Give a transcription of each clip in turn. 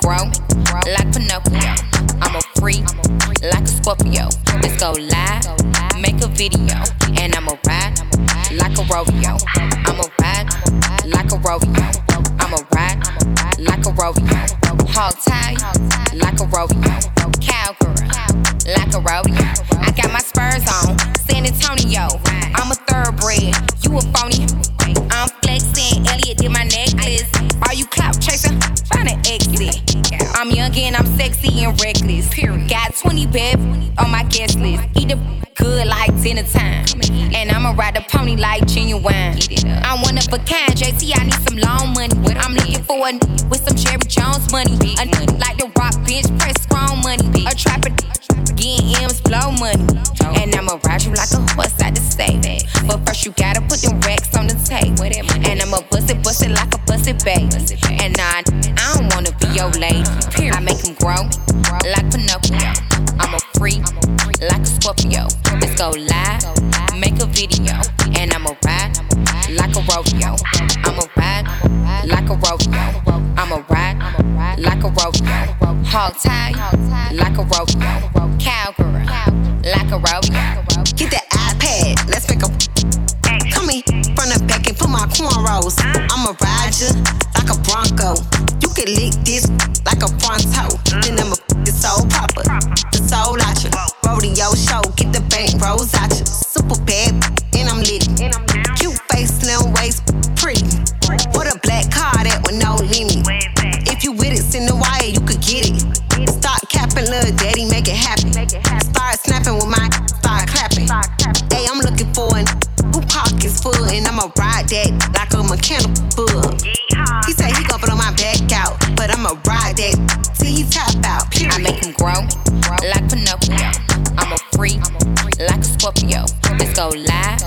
grow like Pinocchio. I'm a freak like a Scorpio. Let's go live, make a video, and I'ma ride like a rodeo. I'ma ride like a rodeo. I'ma ride like a rodeo. Hog tie like a rodeo. Cowgirl like a rodeo. I got my spurs on, San Antonio. I'm a thoroughbred, you a phony. I'm I'm sexy and reckless. Period. Got 20 beds on my guest list. Eat the good like dinner time. And I'ma ride the pony like genuine. I'm one of a kind, JT. I need some long money. I'm looking for a with some Jerry Jones money. A like the rock bench press strong money. A trapper getting M's blow money. And I'ma ride you like a horse out the state. But first you gotta put them racks on the table. And I'ma bust it, bust it like a busted baby. And I, I don't wanna be your lady. Grow like Pinocchio. I'm a freak like a Scorpio. Let's go live, make a video. And I'ma ride like a rodeo. I'ma ride like a rodeo. I'ma ride like a rodeo. Hog tie like a rodeo. Cowgirl like a rodeo. Get that cornrows. I'ma ride you like a Bronco. You can lick this like a Pronto. Then I'ma the soul proper, the soul out you. Rodeo show, get the bank rolls out you. Super bad, that like a mechanical bull. He said he gon' blow my back out, but I'ma ride that till he tap out. Period. I make them grow like Pinocchio. I'm a freak like a Scorpio. Let's go live,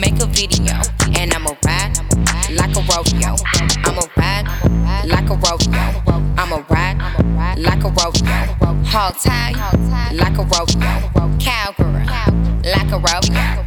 make a video, and I'ma ride like a rodeo. I'ma ride like a rodeo. I'ma ride like a rodeo. Hog tie like a rodeo. Cowgirl like a rodeo.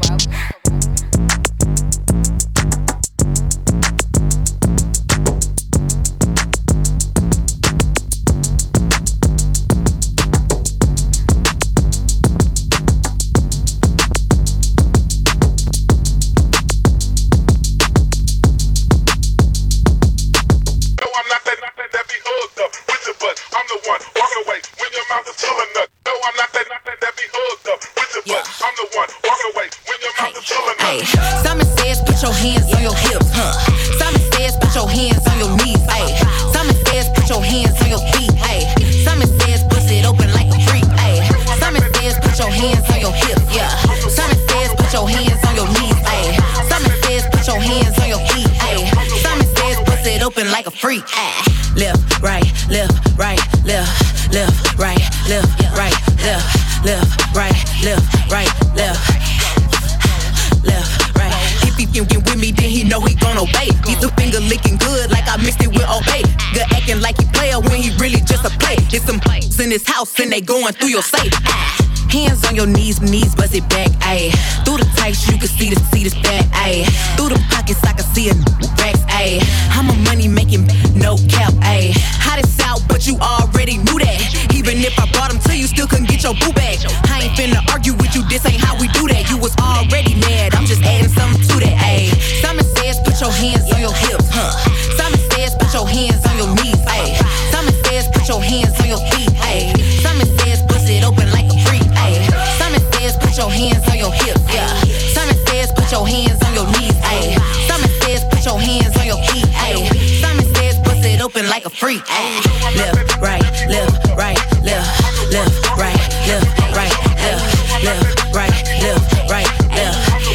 In and they going through your safe. Hands on your knees, knees bust it back, ayy. Through the tights, you can see the see the stack, ayy. Through the pockets, I can see a racks, ayy. I'm a money making, no cap, ayy. Hot as out, but you already knew that. Even if I brought him to you, still couldn't get your boo back. I ain't finna argue with you, this ain't how we do open like a. Left, right, left, right, left, left, right, left, right, left, left, right, left, right, left,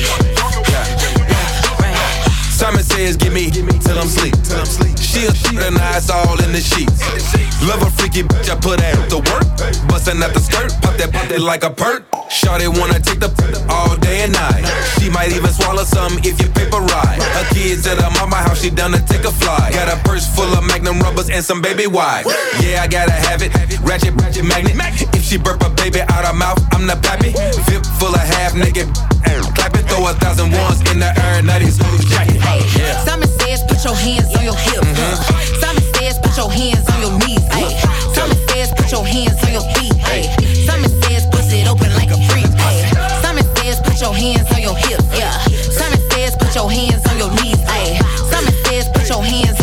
left, right. Simon says, give me till I'm sleep. She a shit and I, it's all in the sheets. Love a freaky bitch, I put her to work. Bustin' out the skirt, pop that, pop that like a perk. Shawty wanna take the all day and night. She might even swallow some if you paper right. Her kids at her mama house, she down to take a fly. Got a purse full of magnum rubbers and some baby wipes. Yeah, I gotta have it. Ratchet, ratchet magnet. If she burp a baby out her mouth, I'm the pappy. Vip full of half naked. Clap it, throw a thousand ones in the air, now these hoes jacket. Yeah. Simon says, put your hands on your hips. Mhm. Simon says, put your hands on your knees. Ay. Simon says, put your hands on your hips, yeah. Simon says put your hands on your knees, ayy. Simon says put your hands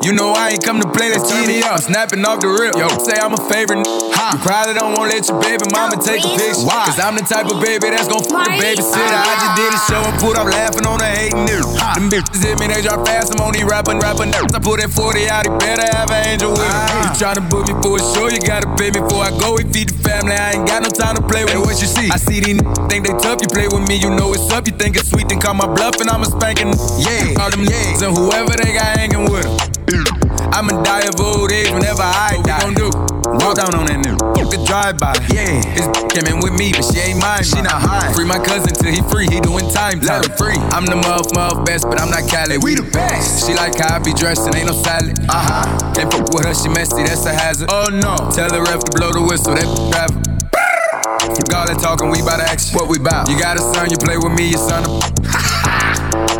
You know I ain't come to play, let's turn me up. Snapping off the rip. Yo, say I'm a favorite. Huh. You probably don't wanna let your baby mama take a picture. Why? Cause I'm the type of baby that's gon' fuck the babysitter. I just did a show and put up laughing on the hating nigga. Them bitches hit me, they drop fast. I'm only rapping, rapping. I put that 40 out, he better have an angel with me. Ah. You tryna book me for a show, you gotta pay me before I go. We feed the family, I ain't got no time to play with. Hey, what you see? I see these n- think they tough. You play with me, you know it's up. You think it's sweet, then call my bluff and I'm a spanking. Yeah, all them yeah. And whoever they got hanging with them. I'ma die of old age whenever I die. What we gon' do? Walk down on that nigga. Fuck a drive-by. Yeah, his came in with me, but she ain't mine. She not high. Free my cousin till he free. He doing time. Let him free. I'm the muff, muff best, but I'm not Cali. We the best. She like how I be dressed and ain't no salad. Uh huh. Can't fuck with her, she messy. That's a hazard. Oh no. Tell the ref to blow the whistle. That driver. Fuck all that talking, we bout action. What we bout? You got a son, you play with me, your son.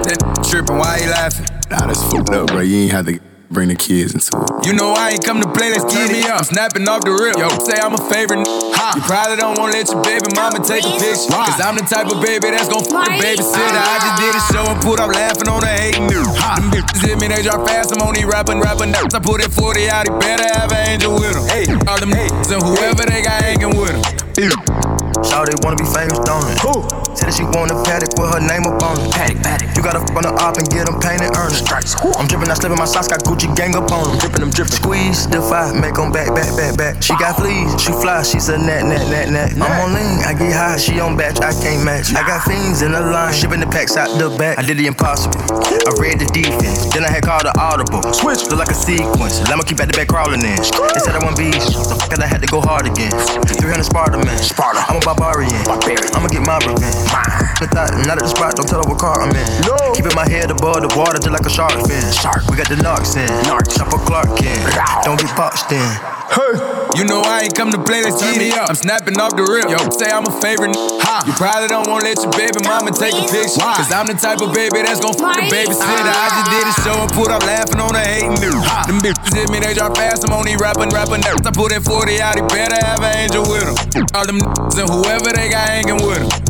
that tripping, why you laughing? Nah, that's fucked up, bro. You ain't have to bring the kids into it. You know I ain't come to play, let's get me up. I'm snapping off the rip. Yo, say I'm a favorite. Huh. You probably don't wanna let your baby mama take a picture. Cause I'm the type of baby that's gon' fuck the babysitter. I just did a show and put up laughing on the hating nigga. Them bitches hit me, they drop fast. I'm only rapping, rapping. I put that 40 out, he better have an angel with him. Hey, all them niggas and whoever they got hanging with him. Shawty wanna be famous, don't it? Who? Said that she want a paddock with her name up on it. Paddock, paddock. You gotta f on the op and get them painted, earn it. I'm drippin', I slippin' my socks, got Gucci gang up on them. Drippin', them drippin'. Squeeze, defy, make them back, back, back, back. She got fleas, she fly, she's a nat, nat, nat, nat. I'm on lean, I get high, she on batch, I can't match. I got fiends in the line, shipping the packs out the back. I did the impossible. I read the defense, then I had called the audible. Switch, look like a sequence. Let me keep at the back crawling in. They said I want the fuck I had to go hard again. 300 Sparta, man. Sparta. I'm barbarian. barbarian. I'ma get my revenge. The thought, not at the spot, don't tell her what car I'm in. No. Keeping my head above the water just like a shark fin. Shark. We got the narcs in. Narcs. Chopper Clark in. Don't get boxed in. Hey. You know I ain't come to play, let's turn me up. I'm snapping off the rip. Yo, say I'm a favorite. Huh. You probably don't wanna let your baby mama take a picture. Cause I'm the type of baby that's gon' fuck the babysitter. I ah. just did a show and put up laughing on the hating nigga. Them bitches hit me, they drop fast. I'm only rapping, rapping. I put that 40 out, he better have an angel with him. All them niggas and whoever they got hanging with him.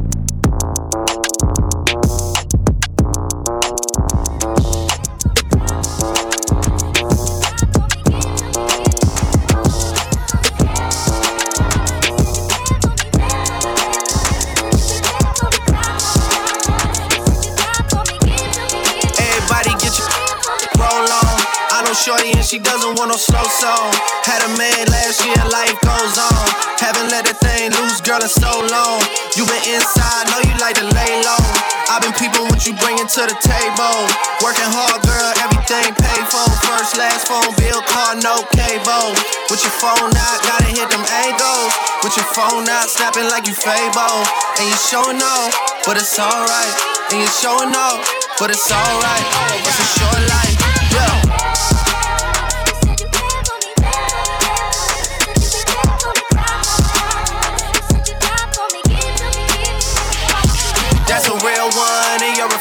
Shorty and she doesn't want no slow song. Had a man last year, life goes on. Haven't let a thing loose, girl, in so long. You been inside, know you like to lay low. I've been peeping what you bringing to the table. Working hard, girl, everything paid for. First, last phone bill, car, no cable. With your phone out, gotta hit them angles. With your phone out, snapping like you Fable. And you showing off, but it's alright. And you showing off, but it's alright. It's a short life, yeah.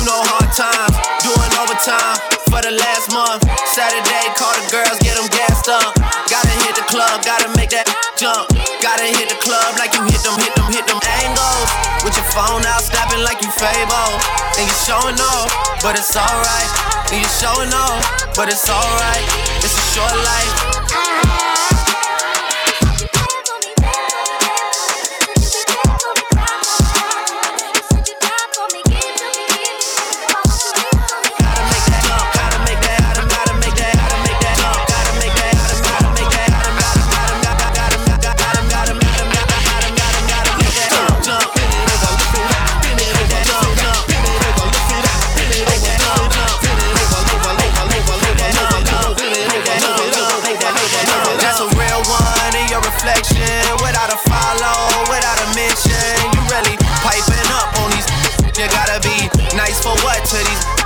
You know hard times. Doing overtime for the last month. Saturday, call the girls, get them gassed up. Gotta hit the club, gotta make that jump. Gotta hit the club like you hit them, hit them, hit them angles. With your phone out, snapping like you Fable. And you showing off, but it's alright. And you showing off, but it's alright. It's a short life. For what to these?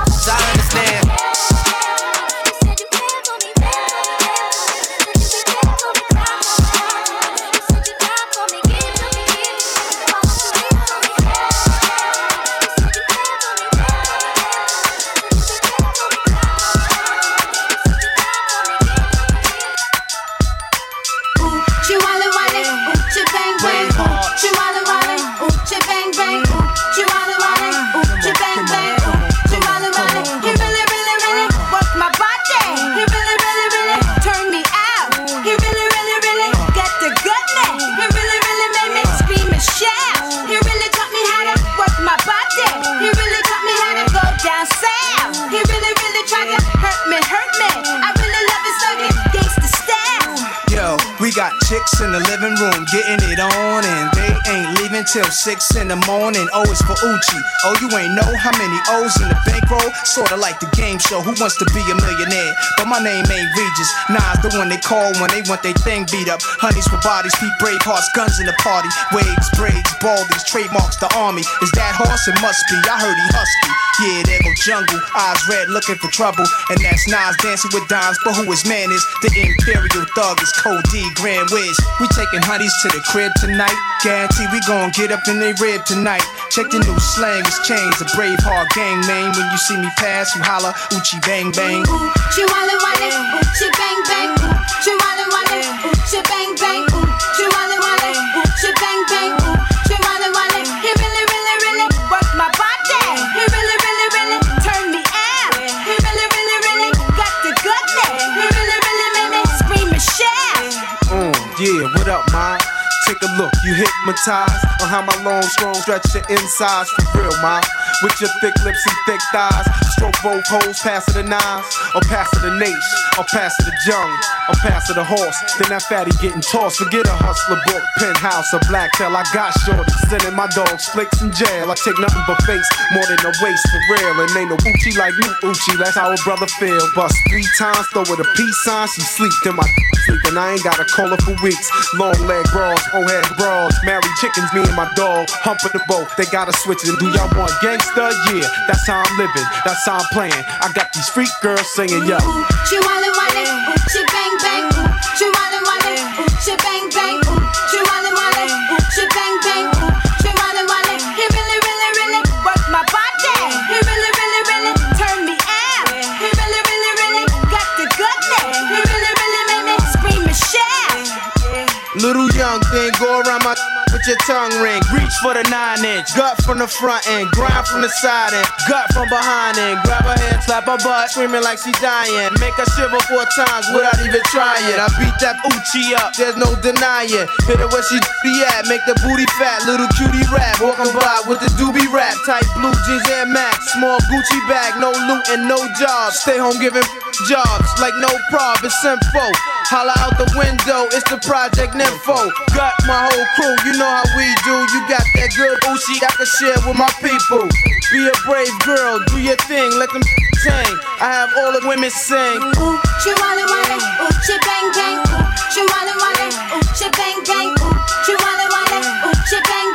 It Hurt chicks in the living room getting it on, and they ain't leaving till six in the morning. Oh, it's for Oochie. Oh, you ain't know how many O's in the bankroll? Sorta like the game show, Who Wants to Be a Millionaire? But my name ain't Regis. Nah, the one they call when they want their thing beat up. Honeys for bodies, feet brave hearts, guns in the party. Waves, braids, baldies, trademarks the army. Is that horse? It must be. I heard he husky. Yeah, there go jungle. Eyes red, looking for trouble. And that's Nas dancing with dimes. But who his man is? The Imperial Thug is Code D, Grand Wiz. We taking honeys to the crib tonight. Guarantee we gon' get up in they rib tonight. Check the new slang, it's changed. A brave heart gang name. When you see me pass, you holla, Oochie bang bang. Ooh, wally wally, Oochie bang bang. Ooh, wally wally, Oochie bang bang. Yeah, what up, ma? Take a look, you hypnotized on how my long, strong stretch your insides for real, ma. With your thick lips and thick thighs, both holes, pass the knives, or pass it the nation, or pass it the jung, or pass it the horse. Then that fatty getting tossed. Forget a hustler book, penthouse, or black tail. I got shorty sending my dogs flicks in jail. I take nothing but face, more than a waste for real. And ain't no Oochie like me, Oochie. That's how a brother feel. Bust three times, throw it a peace sign. She sleep, then my sleep, and I ain't gotta call her for weeks. Long leg bras Forehead brawls, married chickens, me and my dog, humping the boat. They gotta switch it. Do y'all want gangsta? Yeah, that's how I'm living, that's how I'm playing. I got these freak girls singing, yo. She wally wally, she bang bang, she wally wally, she bang bang, Little young thing, go around my with your tongue ring. Reach for the nine inch, gut from the front end, grind from the side end, gut from behind end. Grab her head, slap her butt, screaming like she dying. Make her shiver four times without even trying. I beat that Oochie up, there's no denying. Hit her where she be at, make the booty fat, little cutie rap. Walking by with the doobie rap, tight blue jeans and Max, small Gucci bag, no loot and no jobs. Stay home giving jobs like no prob, it's simple. Holla out the window, it's the project Nympho. Got my whole crew, you know how we do. You got that good Oochie I can share with my people. Be a brave girl, do your thing, let them sing. I have all the women sing. She wally wally, she bang bang. She wally wally, she bang bang. She wally wally, ooh, she bang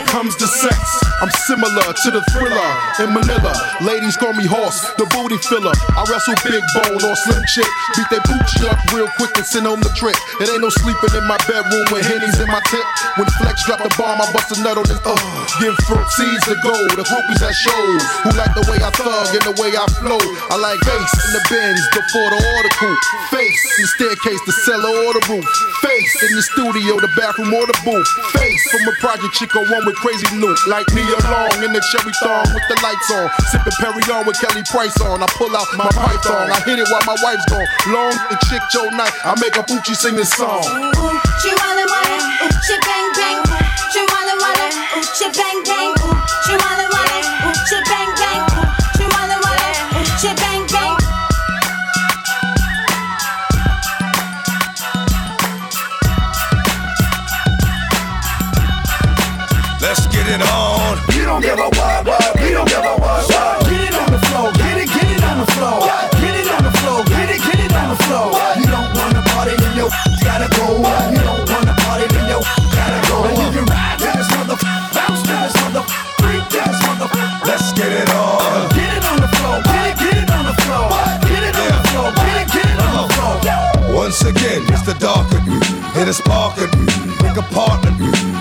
it comes to sex, I'm similar to the thriller in Manila. Ladies call me horse, the booty filler. I wrestle big bone or slim chick. Beat that booty up real quick and send home the trick. It ain't no sleeping in my bedroom with hennies in my tent. When Flex drop the bomb, I bust a nut on this. Uh, give fruit seeds to go. The groupies at shows who like the way I thug and the way I flow. I like face in the bins before the article. Face in the staircase, the cellar or the roof. Face in the studio, the bathroom or the booth. Face from a project chick or one with crazy loot. Like me along in the cherry thong with the lights on. Sipping on with Kelly Price on. I pull out my python. I hit it while my wife's gone. Long and chick Joe night. I make a Poochie sing this song. Ooh, ooh, bang bang. Ooh, bang bang. Once again, it's the darker, hit a sparker, pick a partner.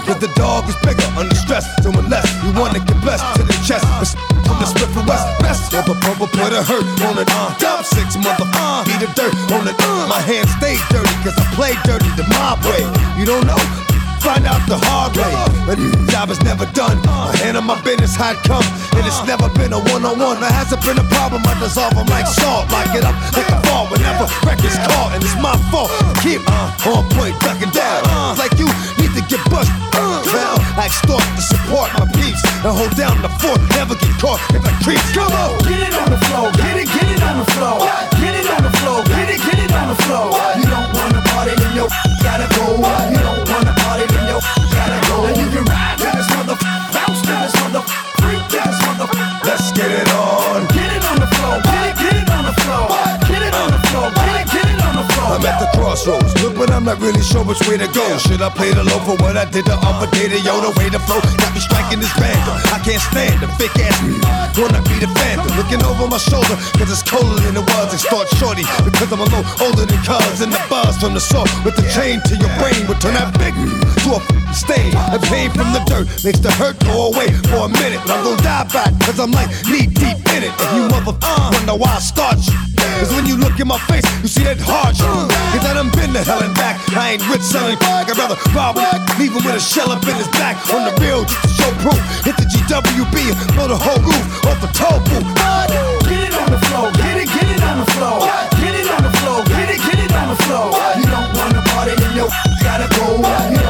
Cause the dog is bigger, under stress. So unless you wanna get blessed to the chest, it's from the split for west. Best rubber pumper, put a hurt on it. Uh, dump six mother, uh, beat the dirt on it. Uh, my hands stay dirty, cause I play dirty the mob way. You don't know? Find out the hard way. But job is never done. And I handle my business how it comes. And it's never been a one on one. There hasn't been a problem. I dissolve them like salt. Lock it up like a fall whenever record's caught. And it's my fault. Keep uh, on point, ducking down. Like you need to get bust. Uh, well, I extort to support my peeps. And hold down the fort. Never get caught if I creep. Come on. Get it on the floor, get it, get it on the floor. Get it on the floor, get it, get it on the floor. You don't wanna party, then yo, gotta go. You don't gotta go. And you can ride I'm at the crossroads. Look, but I'm not really sure which way to go. Should I play the low for what I did the other day? The yo, the way to flow. Got me striking this band. I can't stand the fake ass. Wanna be the phantom. Looking over my shoulder, cause it's colder than it was. Start shorty, because I'm a little older than cuz. And the buzz from the salt with the chain to your brain will turn that big to a stain. The pain from the dirt makes the hurt go away for a minute. But I'm gonna die back, cause I'm like knee deep in it. And you mother wonder why I start you. Cause when you look in my face, you see that hard shit. Cause I done been to hell and back. I ain't rich selling crack. I'd rather rob him, leave him with a shell up in his back. On the real, just to show proof. Hit the GWB and blow the whole roof off the toll booth. Get it on the floor, get it, get it on the floor. Get it on the floor, get it, get it on the floor. You don't wanna party, then yo, gotta go. You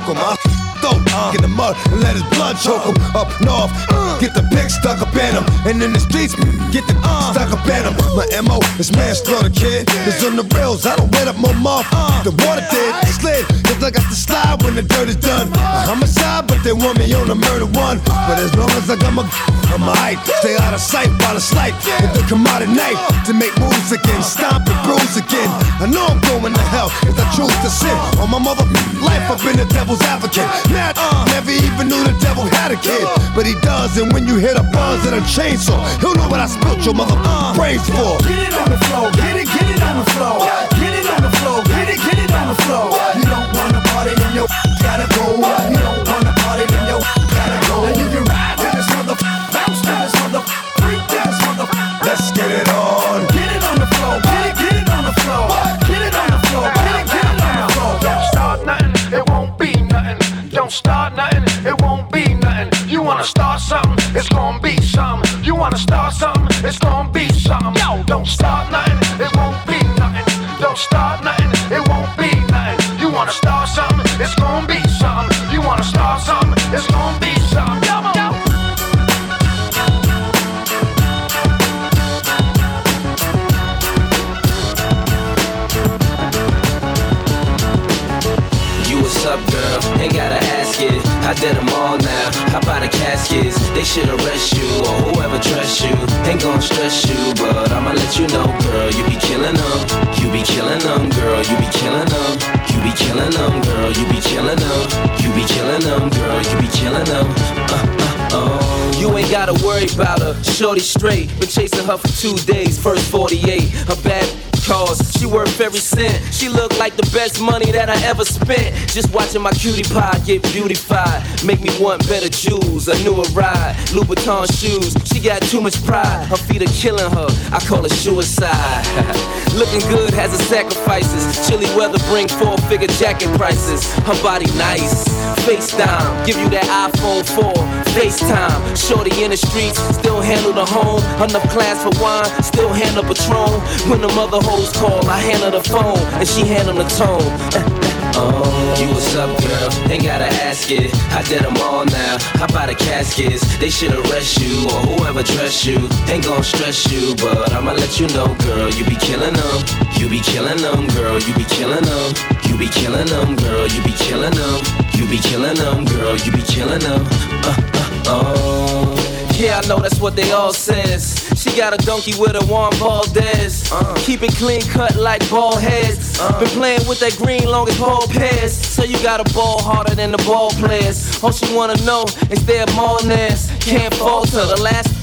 after I uh, in the mud and let his blood choke him. Up north, uh, get the pig stuck up in him. And in the streets, get the uh, stuck up in him. My MO is manslaughter, kid. Cause on the rails, I don't wet up more muff. The water did slid, cause I got to slide when the dirt is done. I'm a homicide, but they want me on a murder one. But as long as I got my my height, stay out of sight while it's light. If they come out at night to make moves again, stomp and bruise again. I know I'm going to hell if I choose to sin. On my mother life, I've been the devil's advocate. Now, uh, never even knew the devil had a kid, but he does. And when you hit a buzz and a chainsaw, he'll know what I spilt your mother brains for. Get it on the floor, get it, get it on the floor. Get it on the floor, get it, get it on the floor. You don't wanna party, then yo, gotta go. You don't it's gonna be something. You wanna start something, it's gonna be something. Yo, don't start nothing, it won't be nothing. Don't start nothing, They should arrest you or whoever trusts you. Ain't gonna stress you, but I'ma let you know, girl. You be killing them. You be killing them, girl. You be killing them. You be killing them, girl. You be killing them. You be killing them, girl. You be killing them. Uh, uh, oh. You ain't gotta worry about her. Shorty straight. Been chasing her for two days. First 48. A bad cause she worth every cent. She look like the best money that I ever spent. Just watching my cutie pie get beautified. Make me want better jewels, a newer ride, Louboutin shoes. She got too much pride. Her feet are killing her. I call it suicide. Looking good has its sacrifices. Chilly weather bring four figure jacket prices. Her body nice. FaceTime, give you that iPhone 4. FaceTime, shorty in the streets, still handle the home. Enough class for wine, still handle Patron. When the mother hoes call, I handle the phone, and she handle the tone. Oh, you what's up, girl? Ain't gotta ask it. I did them all now. How about the caskets. They should arrest you or whoever dress you. Ain't gon' stress you, but I'ma let you know, girl, you be killing them. You be killing them, girl, you be killing them. You be killing them, girl, you be killing them. You be killing them, girl, you be killing them. Uh, uh, oh. Yeah, I know that's what they all says. She got a donkey with a Juan Valdez. Uh. Keep it clean cut like ball heads. Uh. Been playing with that green long as ball pairs. So you got a ball harder than the ball players. All she wanna know is their Martinez. Can't falter. The last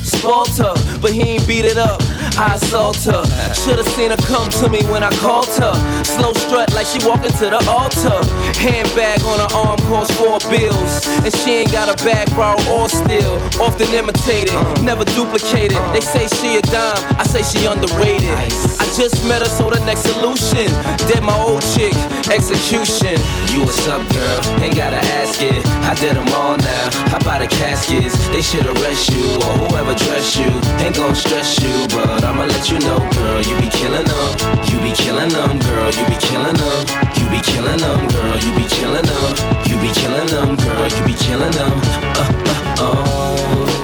But he ain't beat it up. I assault her. Should've seen her come to me when I called her. Slow strut like she walking to the altar. Handbag on her arm costs four bills. And she ain't got a bag borrow or steal. Often imitated, never duplicated. They say she a dime, I say she underrated. I just met her, so the next solution. Dead my old chick, execution. You what's up, girl? Ain't gotta ask it. I did them all now. How about the caskets? They should arrest you or whoever dress you. Ain't gon' stress you, but I'ma let you know, girl. You be killing them. You be killing them, girl. You be killing them. You be killing them, girl. You be killing them. You be killing them, girl. You be killing them. Uh, uh, oh.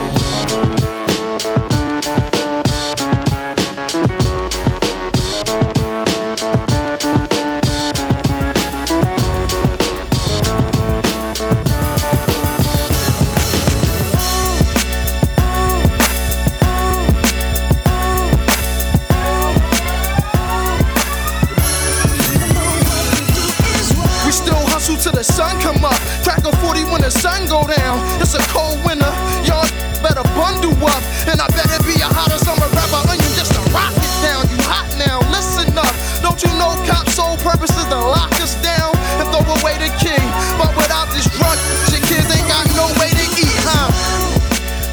To lock us down and throw away the key? But without this drug, your kids ain't got no way to eat, huh?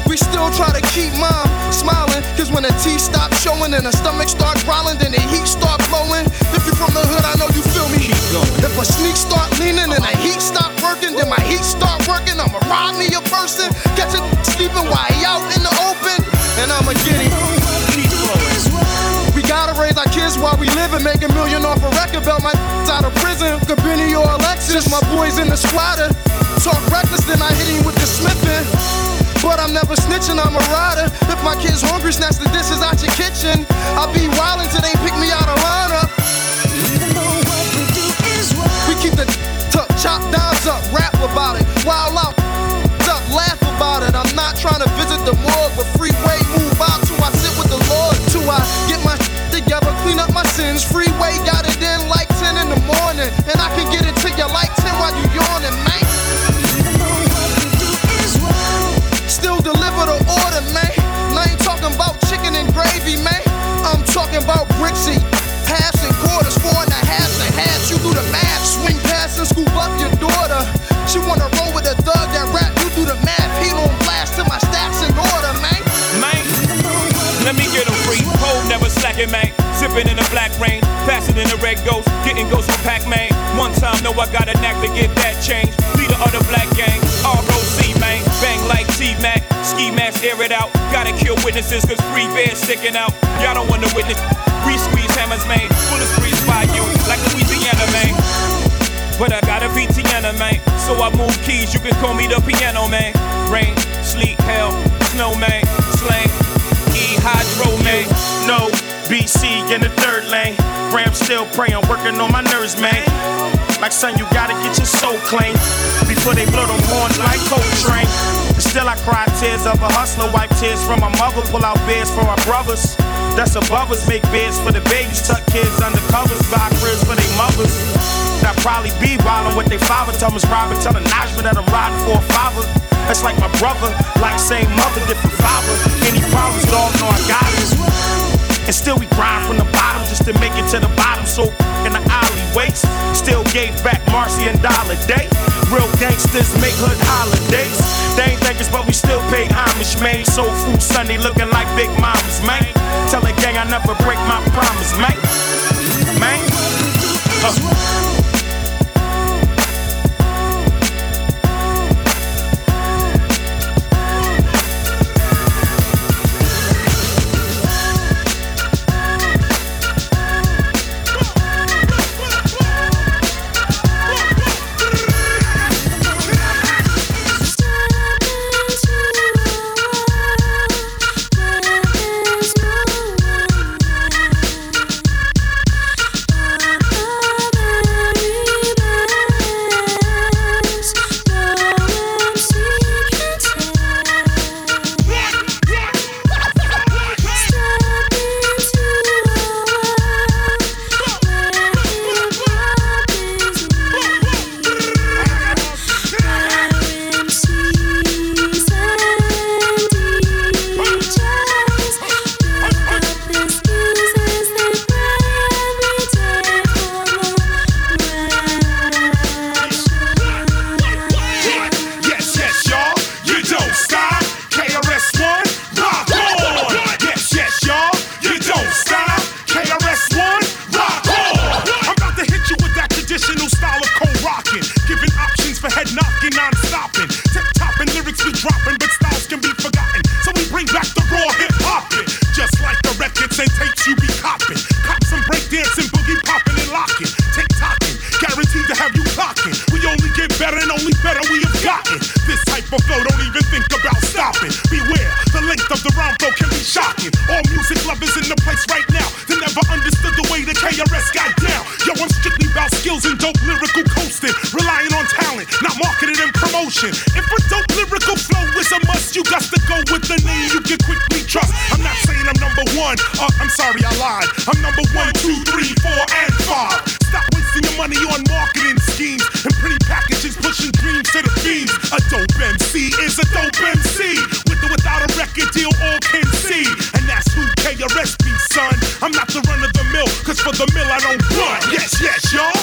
We still try to keep mom smiling. Cause when the teeth stop showing and the stomach start growling, then the heat start blowing. If you from the hood, I know you feel me. If a sneak start leaning and the heat stop working, then my heat start working. I'ma rob me a person, catch it sleeping while he out in the open, and I'ma get him. We gotta raise our kids while we live and make a million off a record belt. My out of prison, Cabini or Alexis. My boys in the squatter. Talk reckless, then I hit him with the smithing. But I'm never snitching, I'm a rider. If my kid's hungry, snatch the dishes out your kitchen. I'll be wild until they pick me out of lineup. Even though what we do is wild. We keep the tuck, chop downs up, rap about it. Wild out, up, laugh about it. I'm not trying to visit the morgue, but freeway red ghost. Getting ghosts from Pac Man. One time, no, I got a knack to get that change. Leader of the black gang, ROC, man. Bang like T Mac. Ski mask, air it out. Gotta kill witnesses, cause free bears sticking out. Y'all don't wanna witness. We squeeze hammers, man. Bullets breeze by you, like Louisiana, man. But I gotta be Tiana, man. So I move keys, you can call me the piano, man. Rain, sleet, hell, snow, man. Slang, E, hydro, man. No, BC in the third lane. Ram still praying, working on my nerves, man. Like son, you gotta get your soul clean before they blow them horns like Coltrane. But still, I cry tears of a hustler, wipe tears from my mother, pull out beds for my brothers. That's above us, make beds for the babies, tuck kids under covers, buy cribs for their mothers. That probably be wildin' with their father. Tell Miss Robin, tell the Najma that I'm riding for a father. That's like my brother, like same mother, different father. Any problems, dog, know I got it. And still we grind from the bottom just to make it to the bottom. So in the alleyways, still gave back Marcy and Dollar Day. Real gangsters make hood holidays. They ain't think it's but we still pay homage, man. Soul food Sunday looking like big mamas, man. Tell the gang I never break my promise, man. Man. records and tapes you be copping. Cops and breakdancing, boogie popping and locking. Tick tocking, guaranteed to have you clocking. We only get better and only better we have gotten. This type of flow, don't even think about stopping. Beware, the length of the rhyme flow can be shocking. All music lovers in the place right now they never understood the way the KRS got down. Yo, I'm strictly about skills and dope lyrical coasting, relying on talent, not marketing and promotion. If a dope Uh, I'm sorry, I lied. I'm number one, two, three, four, and five. Stop wasting your money on marketing schemes and pretty packages pushing dreams to the fiends. A dope MC is a dope MC. With or without a record deal, all can see. And that's who KRS be, son. I'm not the run of the mill, cause for the mill I don't run. Yes, yes, y'all.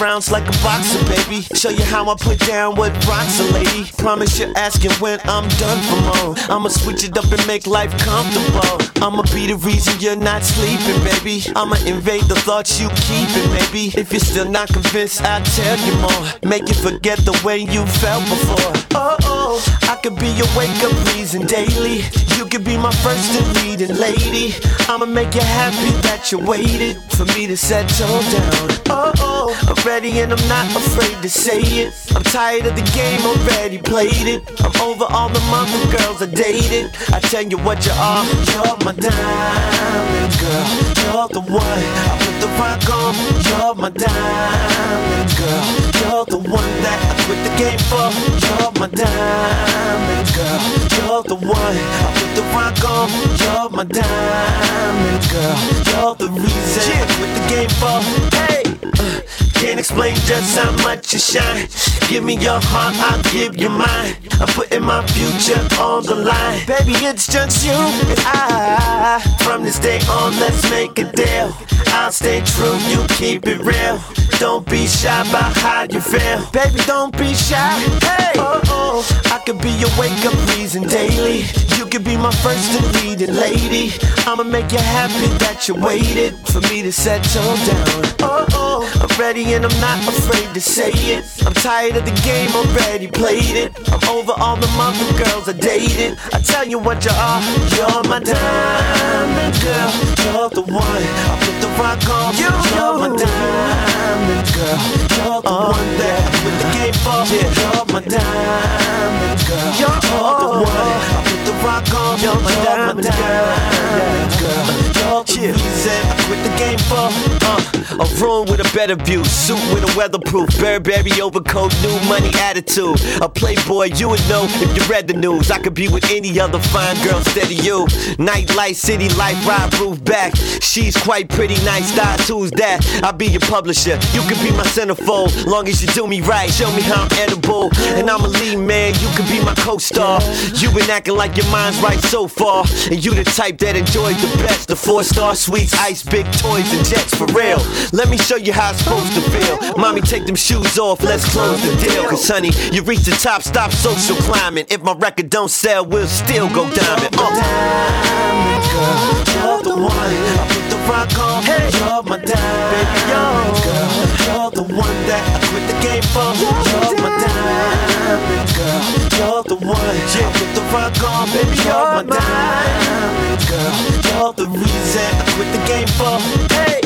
Rounds like a boxer, baby. Show you how I put down what rocks a lady. Promise you're asking when I'm done for more. I'ma switch it up and make life comfortable. I'ma be the reason you're not sleeping, baby. I'ma invade the thoughts you keep keeping, maybe. If you're still not convinced, I'll tell you more. Make you forget the way you felt before. Oh, oh, I could be your wake up reason daily. You could be my first and leading lady. I'ma make you happy that you waited for me to settle down. Oh, oh, I'm ready and I'm not afraid to say it. I'm tired of the game, already played it. I'm over all the mother girls I dated. I tell you what you are, you're my diamond girl. You're the one I put the rock on. You're my diamond girl. You're the one that I quit the game for. You're my diamond girl. You're the one I put the rock on. You're my diamond girl. You're the reason I quit the game for. Hey. uh, Can't explain just how much you shine. Give me your heart, I'll give you mine. I'm putting my future on the line. Baby, it's just you and I. From this day on, let's make a deal. I'll stay true, you keep it real. don't be shy about how you feel. Baby, don't be shy. Hey, oh, oh. I could be your wake up reason daily. You could be my first and leading lady. I'ma make you happy that you waited for me to settle down. Oh, oh. I'm ready and I'm not afraid to say it. I'm tired of the game, already played it. I'm over all the mother girls I dated. I tell you what you are, you're my diamond girl. You're the one. I put the rock on. You, you're my diamond girl. You're the oh, one that I put the game for. Yeah, you're my diamond girl. You're the one. I put the rock on. You're my diamond girl. You're the reason I quit the game for. Uh, a room with a better view, suit with a weatherproof, Burberry overcoat, new money attitude. A playboy, you would know if you read the news. I could be with any other fine girl instead of you. Nightlight, city life, ride roof back. She's quite pretty, nice style, two's that. I'll be your publisher. You can be my centerfold, long as you do me right. Show me how I'm edible, and I'm a lead man. You can be my co-star. You've been acting like your mind's right so far, and you the type that enjoys the best. The four-star suites, ice, big toys, and jets for real. Let me show you how it's supposed to feel. Mommy, take them shoes off, let's close the deal. Cause honey, you reach the top, stop social climbing. If my record don't sell, we'll still go diamond. Uh. Diamond girl, you're the one. I put the rock on. Hey, you're my diamond girl. You're the one that I quit the game for. You're my diamond girl. You're the one. Yeah, Rock on, baby. You're my diamond girl. You're the reason I quit the game for. Hey.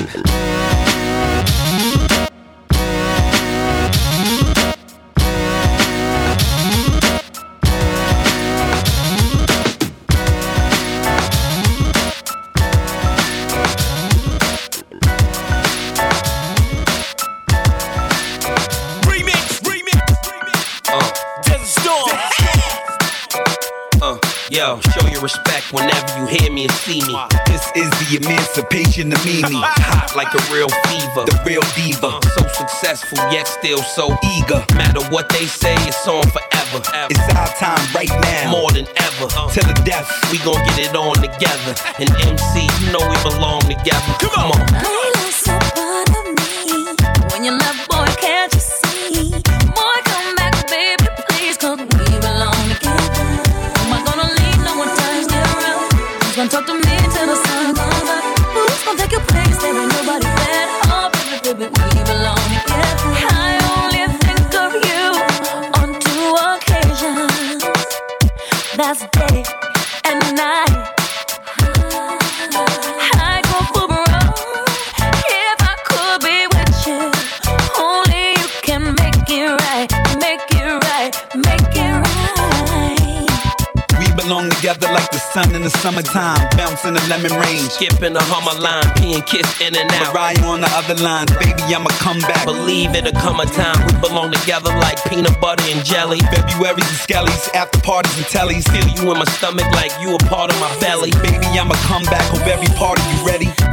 Yo, show your respect whenever you hear me and see me. This is the emancipation of Mimi. Hot like a real fever. The real diva. Uh. So successful, yet still so eager. Matter what they say, it's on forever. It's our time right now. More than ever. Uh. Till the death. We gon' get it on together. And MC, you know we belong together. Come on. Man. Playlist up under me. When you love, boy, can't you see? Talk to me till the sun comes up? Who's gonna take your place? There ain't nobody better. Oh, baby, baby, we belong together. I only think of you on two occasions. That's day together like the sun in the summertime. Bouncing in the lemon rain. Skipping the Hummer line, peeing kiss in and out. Mariah on the other line. Baby, I'ma come back. Believe it'll come a time we belong together like peanut butter and jelly. February's and skellies, after parties and tellies. Feel you in my stomach like you a part of my belly. Baby, I'ma come back. Hope every party you ready.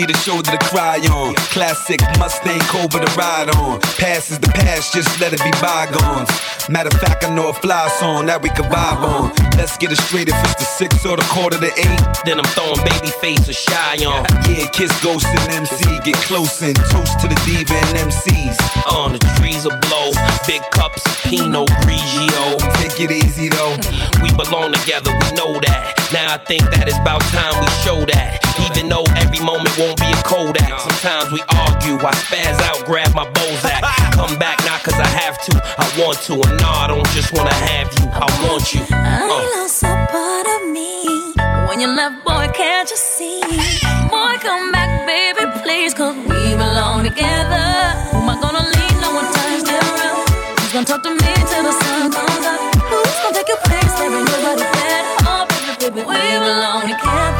Need a shoulder to cry on. Classic Mustang Cobra to ride on. Past is the past, just let it be bygones. Matter of fact, I know a fly song that we can vibe on. Let's get it straight if it's the six or the quarter to eight. Then I'm throwing Babyface or Shai on. Yeah, kiss Ghost and MC. Get close and toast to the diva and MCs. On the trees will blow. Big cups of Pinot Grigio. Take it easy though. We belong together, we know that. Now I think that it's about time we show that. Even though every moment won't be a Kodak. Sometimes we argue, I spaz out, grab my Bozak. Come back not cause I have to, I want to. And nah, I don't just wanna have you, I want you. I Uh. lost a part of me when you left, boy. Can't you see? Boy, come back, baby, please, cause we belong together. Who am I gonna leave? No one turns me around. Who's gonna talk to me till the sun comes up? Who's gonna take your place? There belong together.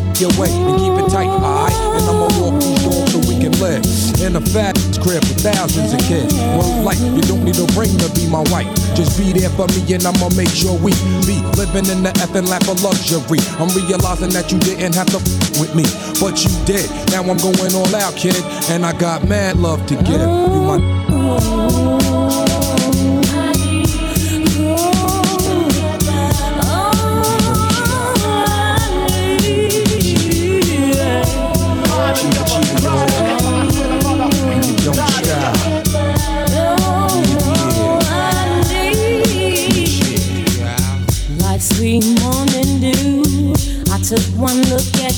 away and keep it tight, alright? And I'ma walk these doors so we can live in a fat crib with thousands of kids. Word like you don't need a ring to be my wife. Just be there for me and I'ma make sure we be living in the effing lap of luxury. I'm realizing that you didn't have to f- with me, but you did. Now I'm going all out, kid, and I got mad love to give. You my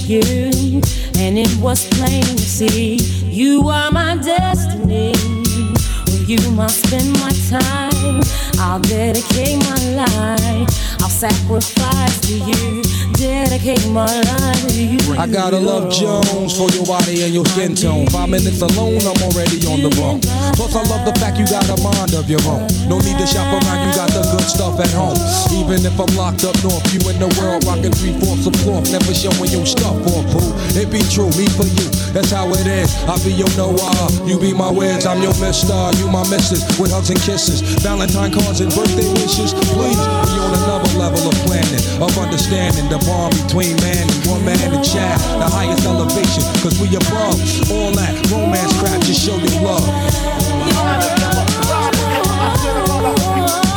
you, and it was plain to see you are my destiny. You, must spend my time. I'll dedicate my life. I'll sacrifice to you. Dedicate my life to you. I gotta love Jones for your body and your skin tone. Five minutes alone, I'm already on the bone. Plus, I love the fact you got a mind of your own. No need to shop around, you got the good stuff at home. Even if I'm locked up north, you in the world rocking three fourths of cloth, never showing your stuff off, boo. It be true, me for you, that's how it is. I be your Noah, you be my Wiz, I'm your Mister, you my Missus, with hugs and kisses, Valentine cards and birthday wishes. Please, we on another level of planning, of understanding the bond between man and woman and child, the highest elevation, cause we above all that romance crap, just show your love.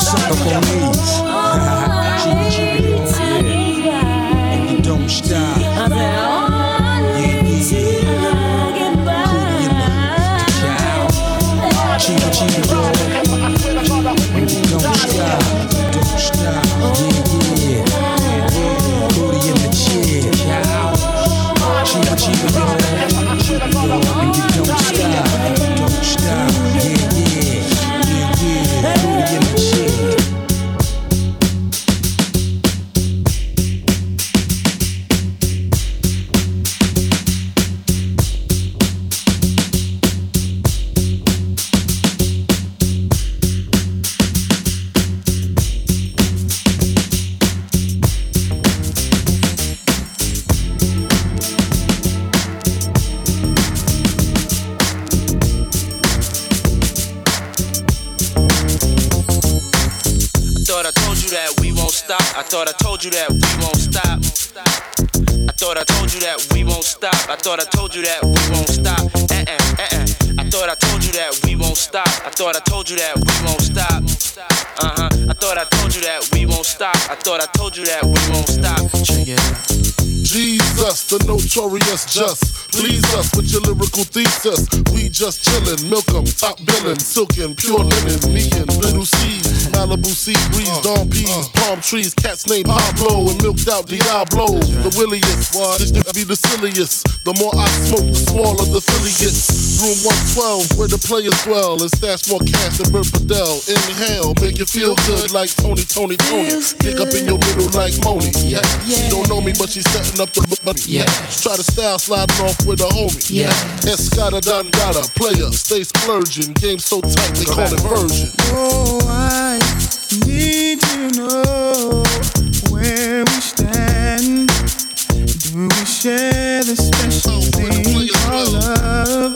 Suck up on. And you don't stop. Thought I told you that we won't stop. Uh uh uh uh. I thought I told you that we won't stop. I thought I told you that we won't stop. Uh huh. I thought I told you that we won't stop. I thought I told you that we won't stop. Check it out. Jesus, the notorious just. Please us with your lyrical thesis. We just chillin', milk 'em, top billin', silkin', pure linen, me and little C, Malibu sea breeze, dawn peas, palm trees, cats named Pablo and milked out Diablo. The williest, this to be the silliest. The more I smoke, the smaller the Philly gets. Room 112, where the players dwell, and stash more cash than Bert Fidel. Inhale, make you feel good like Tony, Tony, Tony. Kick up in your middle like Moni. Yeah. She don't know me, but she's setting up the homie. Yeah. Try to style sliding off with a homie. Yeah. Escada Don Gata, player, stay splurging. Game so tight, they call it virgin. Oh, I need to know where we stand. Do we share the special oh, thing called love?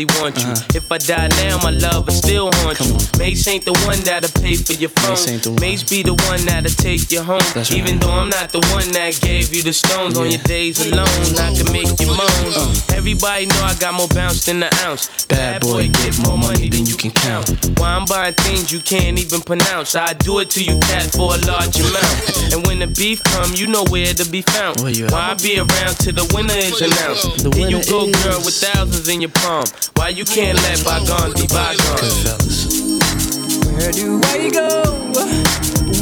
Nobody wants you. If I die now, my love will still haunt you. Mase ain't the one that'll pay for your phone. Mase be the one that'll take you home. Even though I'm not the one that gave you the stones on your days alone, I can make you moan. Everybody know I got more bounce than an ounce. Bad boy, get more money than you can count. Why I'm buying things you can't even pronounce. I do it to you, cat, for a large amount. And when the beef come, you know where to be found. Why I be around till the winner is announced? Then you go, girl, with thousands in your palm. Why you can't let bygones be bygones? Where do I go?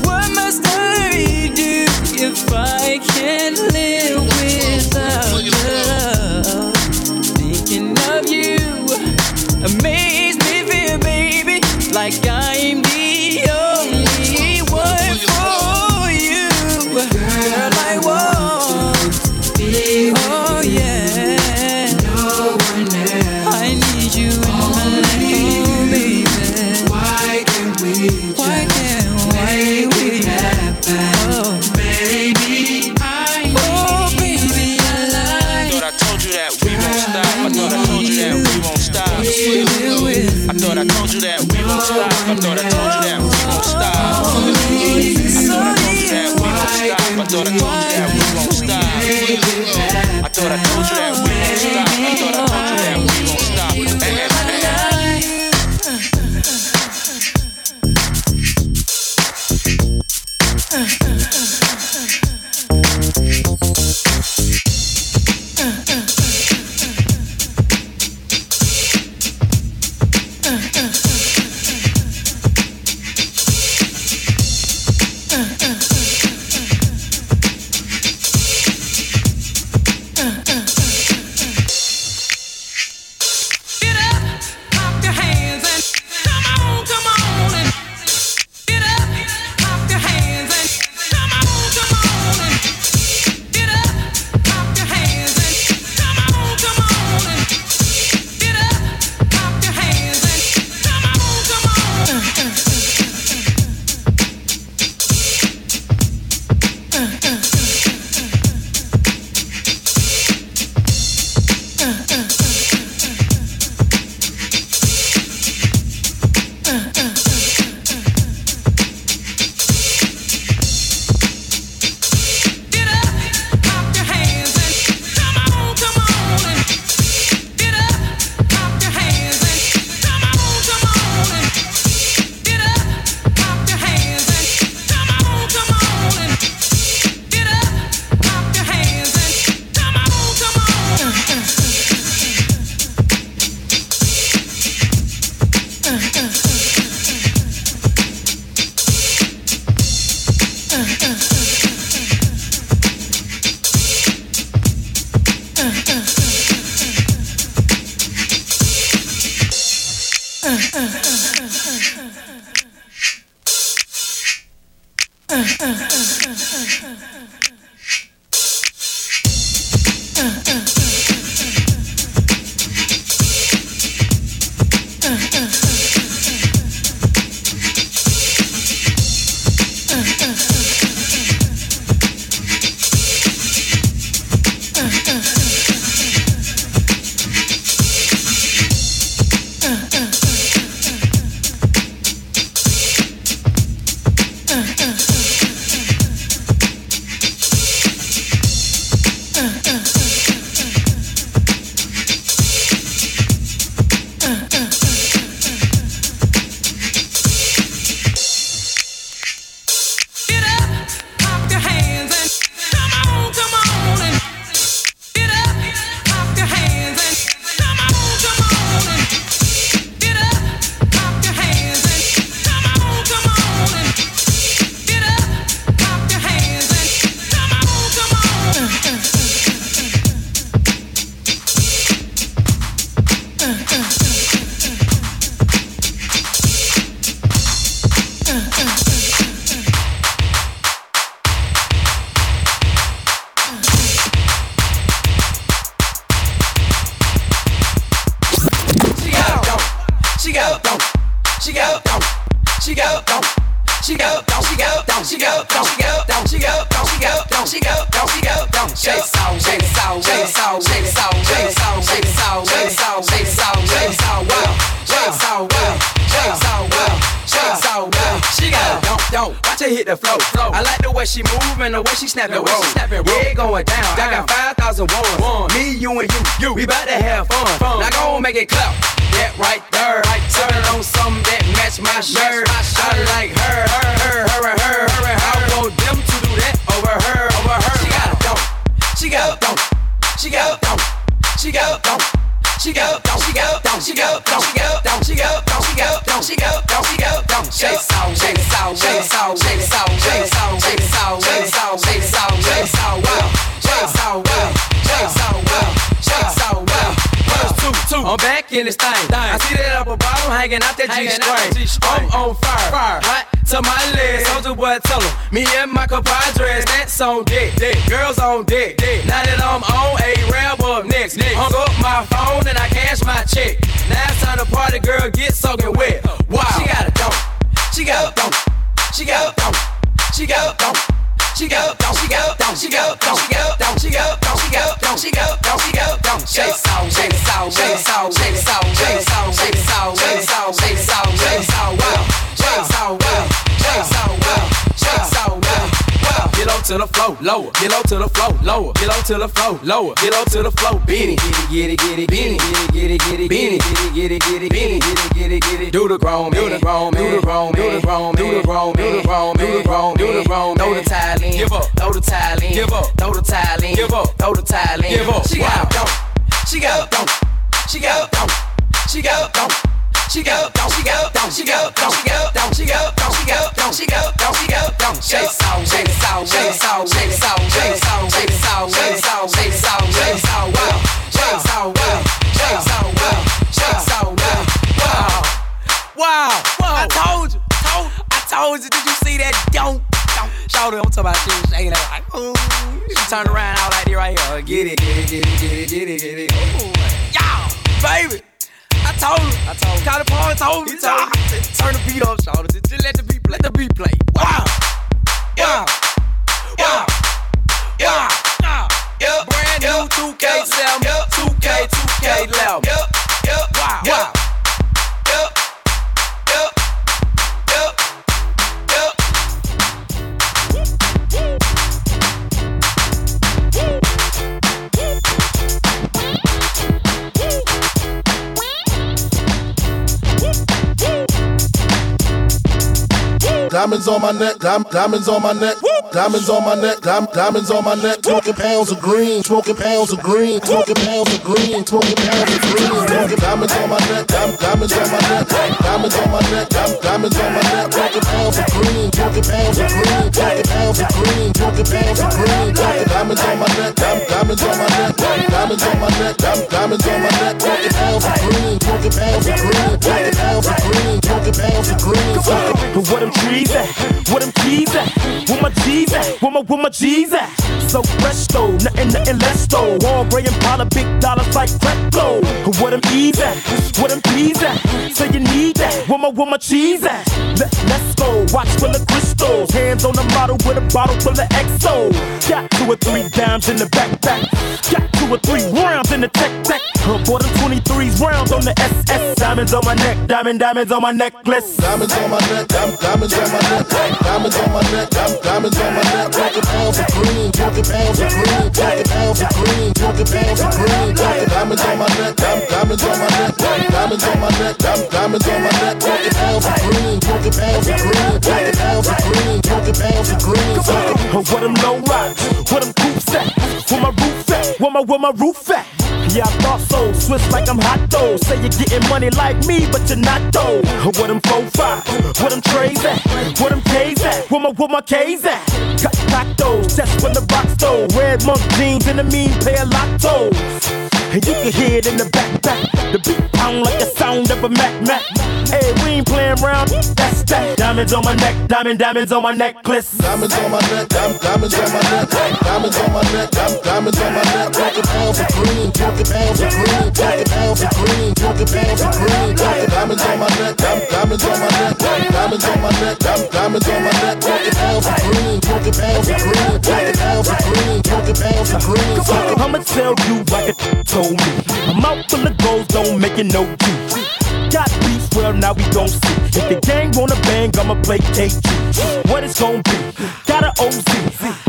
What must I do if I can't live without love? Amaze she snapping no. Snapping going down. down. I got 5,000 ones. One. Me, you, and you. you. We to have fun. fun. Now go make it clap. This thing. I see that upper bottom hanging out that G string. I'm on fire, fire. Hot to my legs. Soulja Boy, tell 'em. Me and my compadres, that's on deck. deck. Girls on deck. deck. Now that I'm on a rap up next. Hung up my phone and I cash my check. Now it's time to party, girl, get soaking wet. Wow. She got a don't. She go, don't. She go, don't. She go, don't. She go, don't she go, don't she go, don't she go, don't she go, don't she go, don't she go, don't she go, don't shake soul, shake soul, shake soul, shake soul, shake soul, shake soul, shake soul, shake soul, shake soul, well, shake soul, well, shake soul, well, shake soul, well, well. Get low to the flow, lower. Get low to the flow, lower. Get low to the flow, lower. Get low to the flow, beanie, get it, get it, get it, beanie, get it, get it, get it, beanie, get it, get it, get it, beanie, get it, get it, get it. Do the grown, do the grown, do the grown, do the grown, do the grown, do the grown, do the grown, do the grown. Throw the tile in, give up. Throw the tile in, give up. Throw the tile in, give up. Throw the tile in, give up. She go, don't. She go, don't. She go, don't. She go, don't. She go, don't she go, don't she go, don't she go, don't she go, don't she go, don't she go, don't she go, don't shake soul, shake soul, shake soul, shake soul, shake soul, shake soul, shake soul, shake soul, shake soul, well, shake soul, well, shake soul, well, shake soul, well, wow, wow, I told you, told, I told you, did you see that? Don't, don't, shout it, I'm talking about was shaking like, ooh, she turned around out like this right here, get it, get it, get it, get it, get it, get it, ooh, y'all, baby. I told him. I told him. Call the Paul told me. Told me. Turn the beat up, shout Just, just let the beat play. Let the beat play. Wow. Wow. Wow. Wow. Wow. Brand new 2K7, 2K, 2K11. Diamonds on my neck, diamonds on my neck, diamonds on my neck, dim- diamonds on my neck. Smoking pounds of green, smoking pounds of green, smoking pounds of green, smoking pounds of green. Smoking diamonds on my neck, dim- diamonds on my neck, diamonds on my neck, dim- diamonds on my neck. Smoking pounds of green, smoking pounds of green, smoking pounds of green, smoking pounds of green. Smoking diamonds on my neck, diamonds on my neck, diamonds on my neck, diamonds on my neck. Smoking pounds of green, smoking pounds of green, smoking pounds of green, smoking pounds of green. What them trees at? What them keys at? Where my G's at? Where my, where my G's at? So fresh though, nothing, nothing less though. All gray and Impala, big dollars like Freclo. What them E's at? What them P's at? Say you need that? Where my, where my cheese at? Let, let's go, watch full of crystals. Hands on the model with a bottle full of XO. Got two or three dimes in the backpack. Got two or three rounds in the tech tech. Uh, bought them 23s rounds on the SS. Diamonds on my neck, diamond, diamonds on my necklace. Diamonds on my neck, diamonds on my neck, diamonds on my neck, diamonds on my neck. Smoking pounds of green, smoking pounds of green, smoking pounds of green, smoking pounds of green. Diamonds on my neck, diamonds on my neck, diamonds on my neck, diamonds on my neck. Smoking pounds of green, smoking pounds of green, smoking pounds of green, smoking pounds of green. Uh, What them low rides, what them coops at, where my roof at, where my, where my roof at. Yeah, I thought so, Swiss like I'm hot though. Say you're getting money like me, but you're not though. What them four five, what them trays at, what them K's at, where my, where my K's at. Cut back those, just when the box though. Red monk jeans and a mean pair of lottos. And you can hear it in the backpack. The beat pound like the sound of a Mac Mac. Hey, we ain't playing around, that's that. Diamonds on my neck, diamond, diamonds on my necklace. Diamonds on my neck, dim- diamonds on my neck, Diamonds on my neck, dim- diamonds on my neck. Talking pounds of green, talking pounds of green, talking pounds of green, talking pounds of green. Talking diamonds on my neck, diamonds on my neck, diamonds on my neck, diamonds on my neck. Talking pounds of green, talking pounds of green, talking pounds of green, talking pounds of green. I'ma tell you like a told me. A full of goals don't make it no juice. Got beef, well now we gon' see. If the gang wanna bang, I'ma play KG. What it's gon' be? Got a OZ.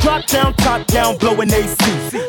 Drop down, top down, blowing AC.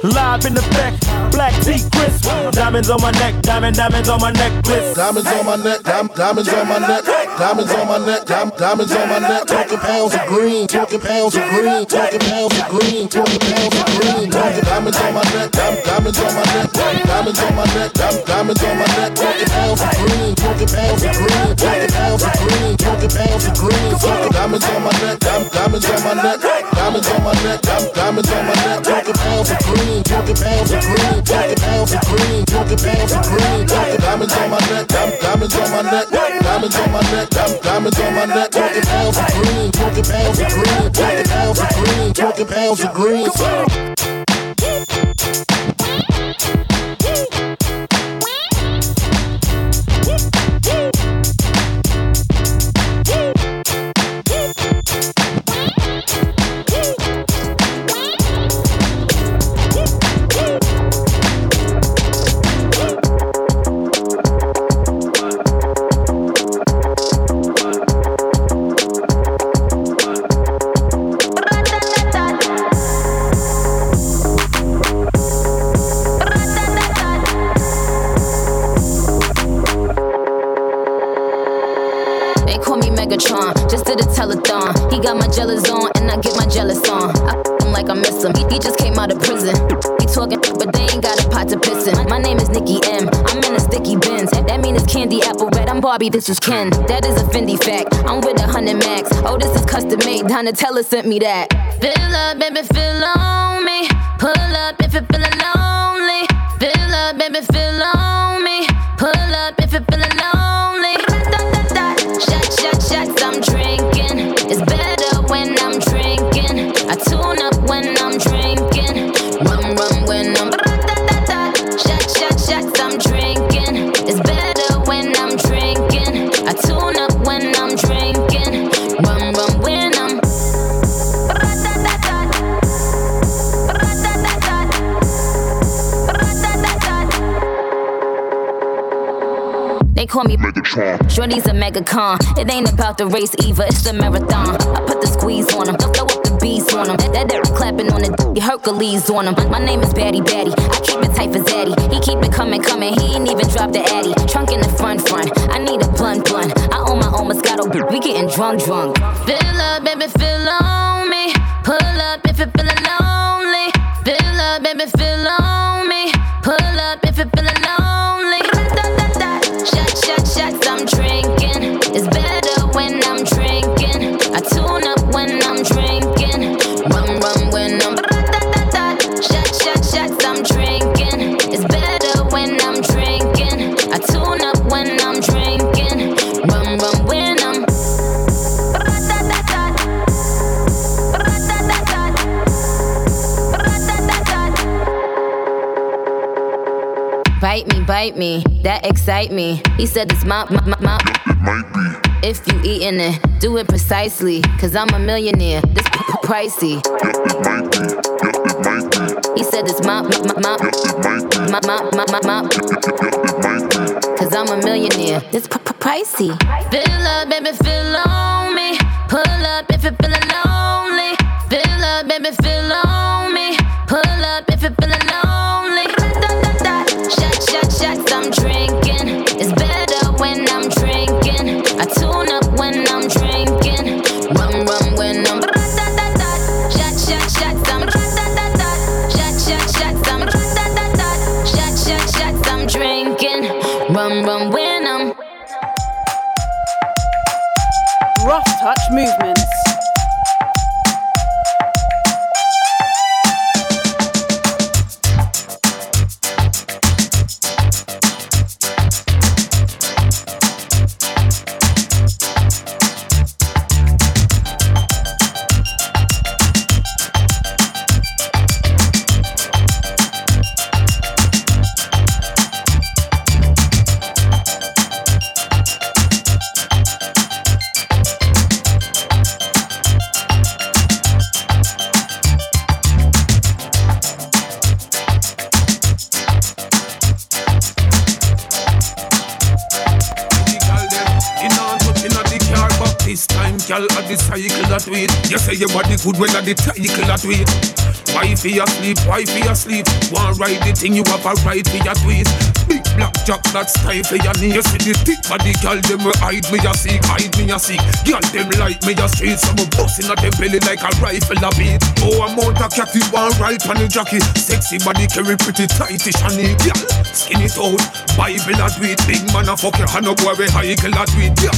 Live in the back, black tea crisp. Diamonds on my neck, diamond, diamonds on my necklace. Diamonds on my neck, diamonds on my neck, diamonds on my neck, diamonds on my neck. Talking pounds of green, talking pounds of green, talking pounds of green, talking pounds of green. Talking diamonds on my neck, diamonds on my neck, diamonds on my neck, diamonds on my neck. Talking pounds of green, talking pounds of green, talking pounds of green, talking pounds of green. Talking diamonds on my neck, diamonds on my neck, diamonds on my neck, diamonds on my neck. Talking pounds of green, talking pounds of green, talking pounds of green, talking pounds of green. Talking diamonds on my neck, diamonds on my neck, diamonds on my neck, diamonds on my neck. Talking pounds of green, talking pounds of green, talking pounds of green, talking pounds of green. That is a Fendi fact. I'm with a hundred max. Oh, this is custom made. Donatella sent me that. Fill up, baby, fill on me. Pull up Shorty's a mega con. It ain't about the race either, it's the marathon. I put the squeeze on him, throw up the beast on him. That that clapping on the d- Hercules on him. My name is Batty Batty. I keep it tight for Zaddy. He keep it coming, coming. He ain't even dropped the Addy. Trunk in the front, front. I need a blunt, blunt. I own my own Moscato. We getting drunk, drunk. Fill up, baby, fill on me. Pull up if you're me, that excite me. He said it's my, my, my, my. It might be. If you eating it, do it precisely. Cause I'm a millionaire, this p- p- pricey. Yep, it might be. Yep, it might be. He said it's my, my, my, my. Yep, it might be. My, my, my, my, my. Yep, it might be. Cause I'm a millionaire, this p- p- pricey. Fill up, baby, Feel on me. Pull up if you're feeling lonely. Fill up, baby, fill on Wifey asleep, wifey asleep. One ride the thing, you have a right for your twist. Big black jack that's time for your knee. You see the thick body girl, them will hide me a seek, hide me a seek. Girl, them like me a street, some busting at them belly like a rifle a beat. Oh, I'm out a you want right on the jockey. Sexy body carry pretty tightish and neat, girl. Skin it Bible a do it. Big man a fuck your hand up, boy, we high a do it, yeah.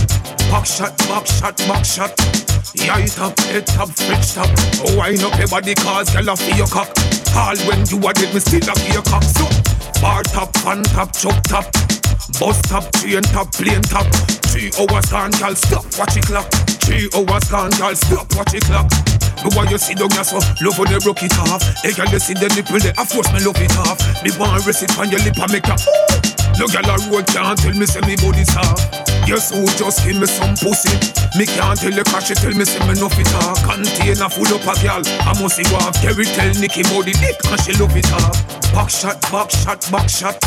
Back shot, back shot, back shot. It up, head top, fridge top. Oh, wind up your body, cause girl feel your cock. All when you are dead, me still a feel your cock. So, bar top, fan top, choke top. Bus top, train top, plane top. Three hours gone, girl, stop, watch it clock. Three hours gone, girl, stop, watch it clock. Me want you sit down here so oh, love when they broke it off. Hey girl, you see the nipple, they of course me love it off. Me want rest it on your lip and make a ooh. No girl a road can't tell me say me body soft. Yes, who just give me some pussy? Me can't tell you cause she tell me say me no fit talk. Container full up a girl, I must see walk. Kerry tell Nicky about the dick and she love it off. Back shot, back shot, back shot.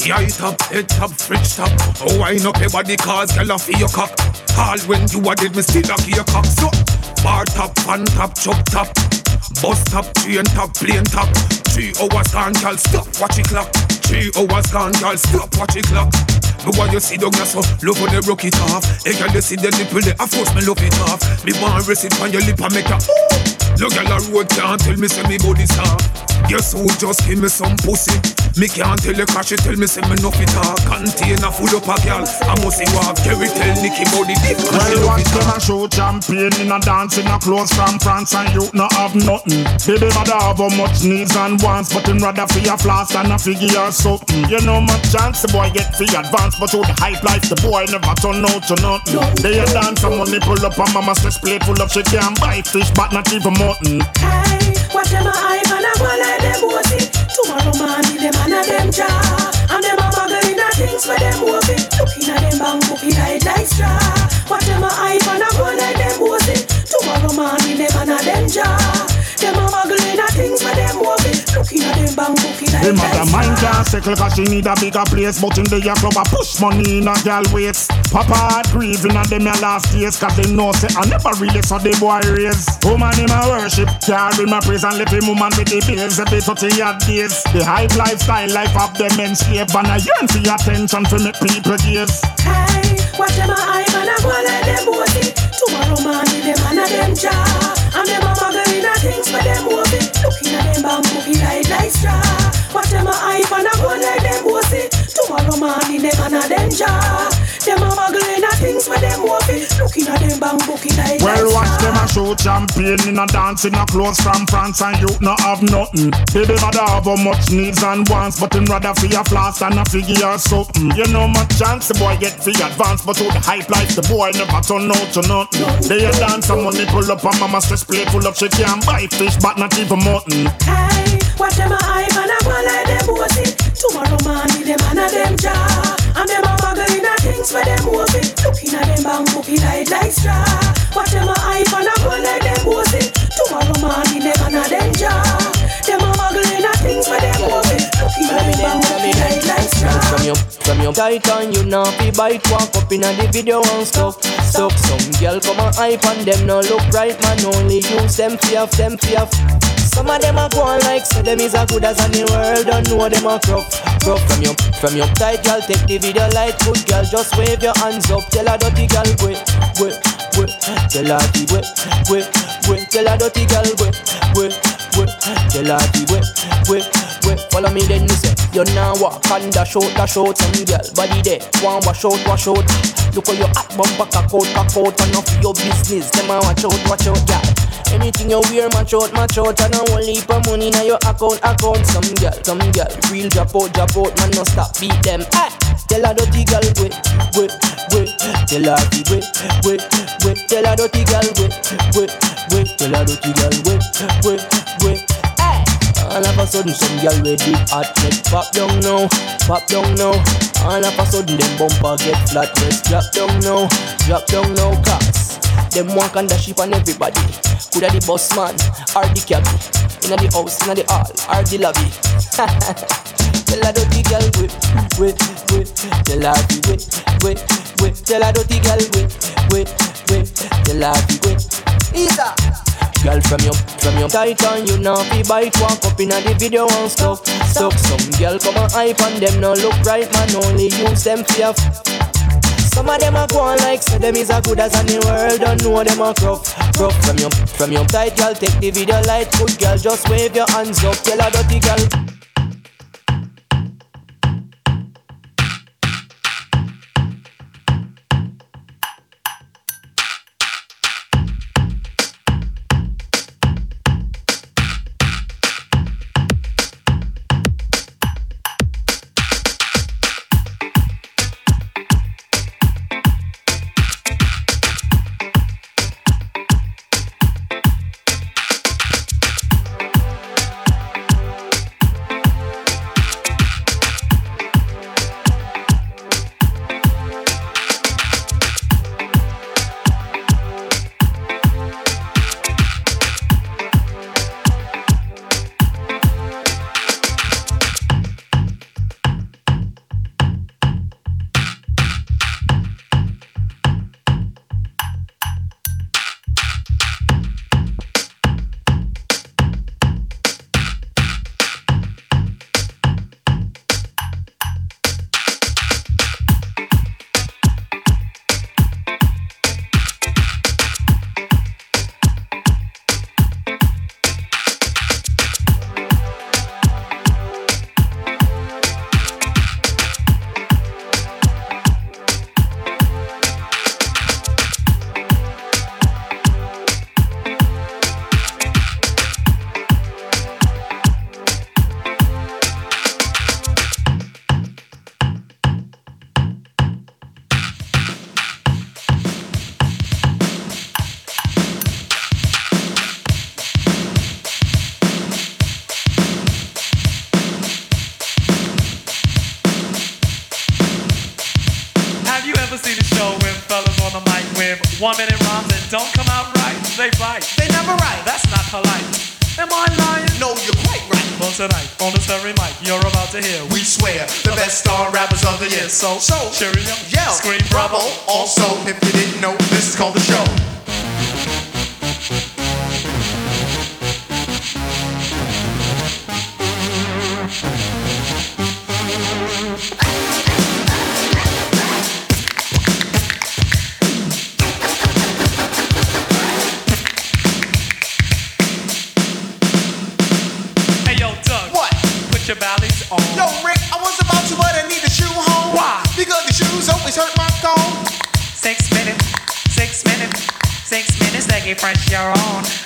Yeah, it up, head top, fridge top. Oh, wind up your body cause girl a feel your cock. All when you are dead, me still a your cock. So, bar top, fan top, chop top. Bus top, train top, plane top. Three hours gone, girl, stop, watch it clock. Three hours gone, girl, stop, watch it clock. Me want you see down here so oh, love when they rock it off. Hey girl, you see the nipple there, of me love it off. Me want rest it on your lip and make a ooh. No girl a road can't tell me say me body soft. Guess who just give me some pussy? Me can't tell you cause she tell me say me no fit talk. Container full up a girl, I must see walk. Kerry tell Nicky body dick and she Well, love watch them a show champion in a dance in a clothes from France and you no have nothing. Baby, mother have how much needs and wants, but him rather for your flask than a figure or something. You know my chance, the boy get free advance, but through the hype life, the boy never turn out to nothing. They a dance, some money pull up and mama stress plate full of shit, can't buy fish, but not even mutton. Hey, watch them a hype and a go like them bossy. Tomorrow morning them and a them jaw. And them a muggle in a things for them woofy. Looking at them bang bookie light like straw. Watch them a hype and a go like them bossy. Tomorrow morning them and a them jaw. Them a muggle in a things for them woofy. Looking at them bang bookie light The mother mind can't settle cause she need a bigger place But in the year club a push money in a girl waist Papa grieving at them your last days Cause they know say I never really saw the boy raise Woman in my worship Carry my praise and lift him woman with the bit of the hard days The hype lifestyle life of them enslaved And I yearn for your attention for me people gaze Hey, watch them hype and a go like them bossy. Tomorrow morning them and them jaw. And them a muggle in a things them woofy. Looking at them bang bookie light like straw. Watch them a hype and a go like them bossy. Tomorrow morning them and a them. Them a muggle in a things for them woofy. Looking at them bang bookie light like Well, watch them a show champion in a dance in a clothes from France and you no have nothing. Baby mother have how much needs and wants, but him rather for your flask than a figure or something. You know my chance, the boy get free advance, but through the hype life, the boy never turn out to nothing. They a dance, some money pull up and mama stress plate full of shit, can't buy fish, but not even mutton. Hey, watch them hype and a go like them bossy. Tomorrow morning them and them jaw. And them a muggle in a things for them woofy. Looking at them bang bookie light like straw. Watch them hype and a go like them bossy. Tomorrow morning them and them jaw. Them a muggle in a things for them woofy. Looking at them bang bookie light like From your, from your tight and you know fi bite Walk up in a the video and stuff Stuff some girl come and hype and them no look right Man only use them have them have Some of them a go on like say them is as good as the world Don't know them a rough Rough. From your, from your tight girl Take the video light good girl Just wave your hands up. Tell a dirty girl wait, wait, wait. Tell her the wait, wait, wait. Tell a dirty girl wait, wait, wait. Tell her the wait, wait, wait Follow me then me say You now walk. And dash out, dash out Some girl body there. One wash out, wash out. Look how your hot bumper cock out, cock out And off your business. Them a watch out, watch out, girl. Anything you wear, match out, match out. And a whole heap of money in your account, account. Some girl, some girl Real drop out, drop out. Man no stop, beat them. Hey. Tell a dirty girl wait, wait, wait. Tell her the wait, wait, wait. Tell a dirty girl wait, wait, wait. Tell a dirty girl wait, wait, wait. All of a sudden, some girl ready hot neck pop down now, pop down now. All of a sudden, them bumper get flat breast drop down now, drop down now, cause them walk the dash on everybody. Coulda the boss man, or the cabby, inna the house, inna the hall, or the lobby. Tell a dirty girl wait, wait, wait. Tell her be wait, wait, wait. Tell a dirty girl wait, wait, wait. Tell her be wait. Isa. Girl from your, from your tight and you now be bite Walk up in the video and stuff stuff. some girl come and hype and them no look right Man only use them fear some of them are going like say them is as good as any world. Don't know them are rough, rough from your, from your tight girl. Take the video light, good girl. Just wave your hands up, tell a dirty girl. This is called the show. press your own.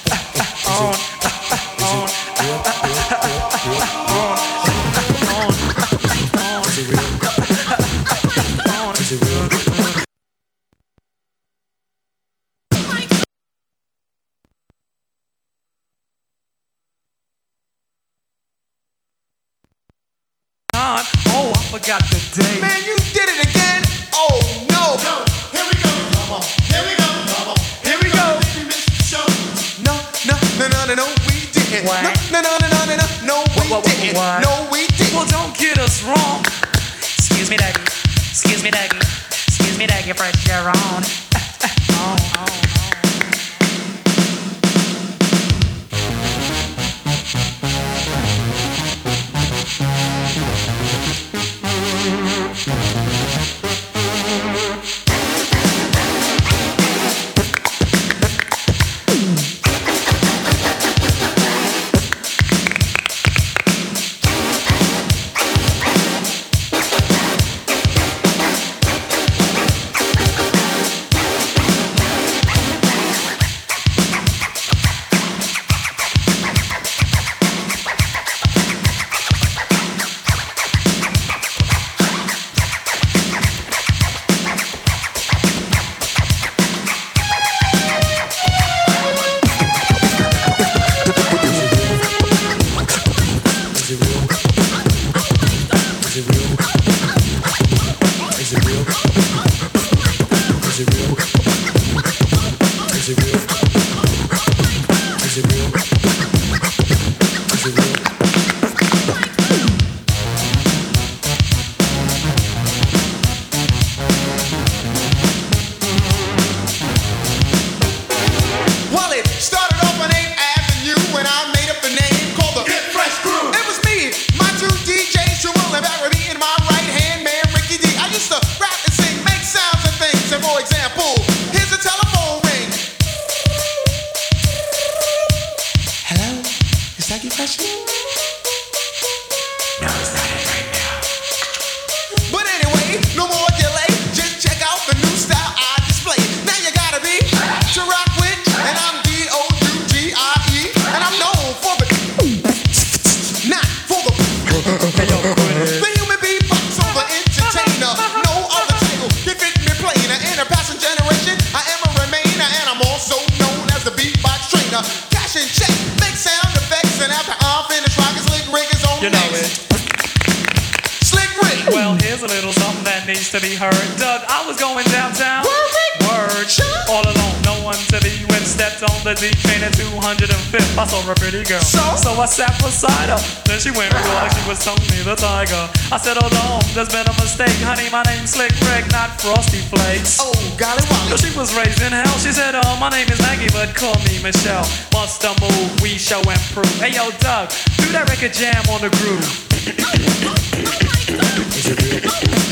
205th. A pretty girl. So? I sat beside her. Then she went real like she was Tony the Tiger. I said, hold on, there's been a mistake. Honey, my name's Slick Rick, not Frosty Flakes. Oh, golly, So she was raised in hell. She said, oh, my name is Maggie, but call me Michelle. Must have move, we show and prove. Hey, yo, Doug, do that record jam on the groove.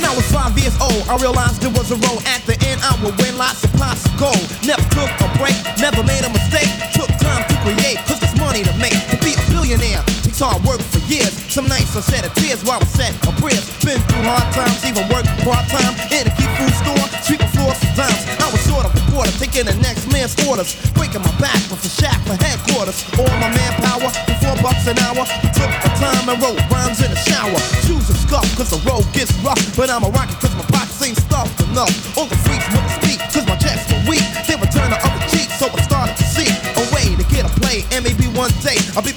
I was five years old, I realized there was a road. At the end, I would win lots of pots of gold. Never took a break, never made a mistake. Took time to create, cause there's money to make. To be a billionaire takes hard work for years. Some nights I shed a tears while I'm set a prayers. Been through hard times, even worked part time in a Key Food store, sweeping floors for dimes. I was short of a reporter, taking the next man's orders. Breaking my back with a shack for headquarters. All my manpower for four bucks an hour. Took my time and wrote rhymes in the shower. Shoes are scuffed cause the road gets rough. But I'm a rocket cause my pockets ain't stuffed enough. All the freaks wouldn't speak cause my checks were weak. They would turn the other cheek, so I started to see a way to get a play. And maybe one day I'll be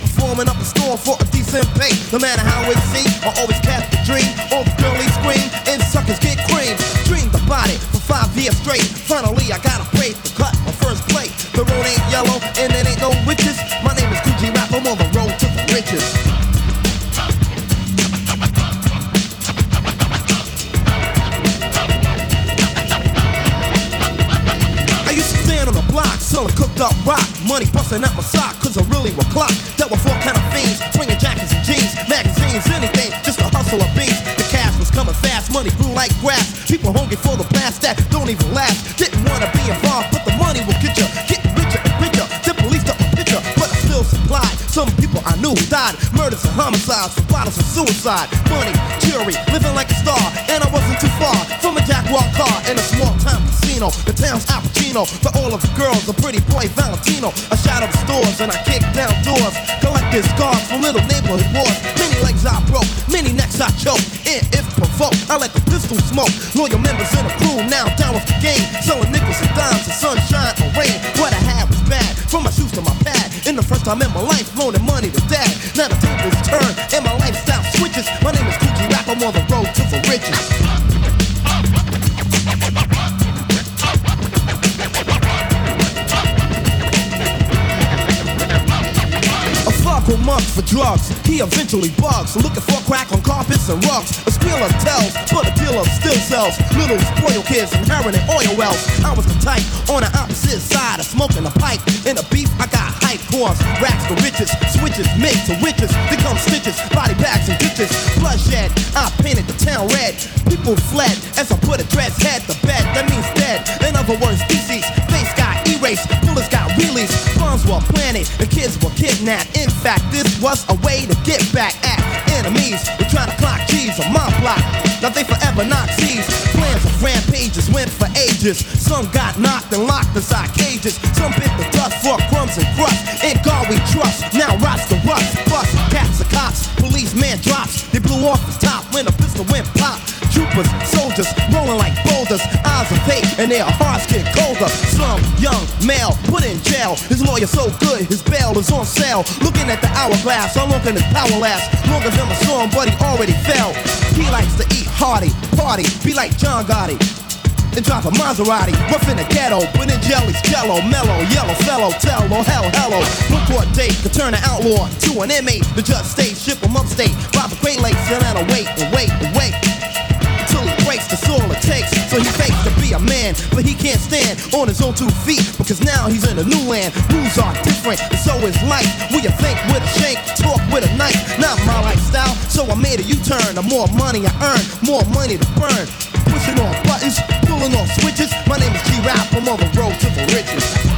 pay. No matter how it seems, I always kept the dream. All the girlies scream and suckers get cream. Dreamed about it for five years straight. Finally, I got a break to cut my first plate. The road ain't yellow and it ain't no witches. My name is Kool G Rap. I'm on the road to the riches. On selling cooked up rock. Money busting out my sock, cause I really was clock. Dealt with all kind of fiends, jeans, magazines, anything, just to hustle of beat. The cash was coming fast, money grew like grass. People hungry for the blast that don't even last. Didn't wanna be involved, but the money will get you. Getting richer and richer, the police took a picture, but I still supplied. Some people I knew died, murders and homicides, for bottles of suicide. Money, jury, living like a star, and I wasn't too far from a jackpot car in a small town casino. The town's Al Pacino, for all of the girls, a pretty boy Valentino. I shot up stores and I kicked down doors, collected scars from little neighborhood wars. Necks and if provoked, I let the pistol smoke. Loyal members in the crew now down with the game, selling nickels and dimes and sunshine or rain. What I had was bad, from my shoes to my pad. In the first time in my life, loaning money to dad. Now the tables turn and my lifestyle switches. My name is Kool G Rap, I'm on the road to the riches. For drugs. He eventually bugs. For and rugs. A spill of tells, but a dealer still sells. Little spoil kids inheriting oil wells. I was the type on the opposite side of smoking a pipe. In a beef, I got hype cores. Racks to riches, switches, mix to witches. They come stitches, body bags and ditches. Bloodshed, I painted the town red. People fled as I put a dress head to bed. That means dead. In other words, feces. Face got erased, bullets got wheelies. Bombs were planted, the kids were kidnapped. In fact, this was a way to get back at enemies. Now they forever Nazis. Plans of rampages went for ages. Some got knocked and locked inside cages. Some bit the dust for crumbs and crust. In God we trust. Now rots the rust. Bust cats and cops. Policeman drops. They blew off his top when a pistol went and their hearts get colder. Some young male put in jail. His lawyer so good, his bail is on sale. Looking at the hourglass, long can his power last? Longer than my song, but he already fell. He likes to eat hearty, party, be like John Gotti. and drive a Maserati. Rough in the ghetto, but in jellies, jello, mellow, yellow, fellow, tell, oh hell, hello. Court date to turn an outlaw to an inmate. The judge stays, ship him upstate. Rob a great lakes, and I'll wait and wait and wait. All it takes. So he fakes to be a man, but he can't stand on his own two feet because now he's in a new land. Rules are different, and so is life. Will you think with a shank, talk with a knife? Not my lifestyle, so I made a U-turn. The more money I earn, more money to burn. Pushing on buttons, pulling on switches. My name is G-Rap, I'm on the road to the riches.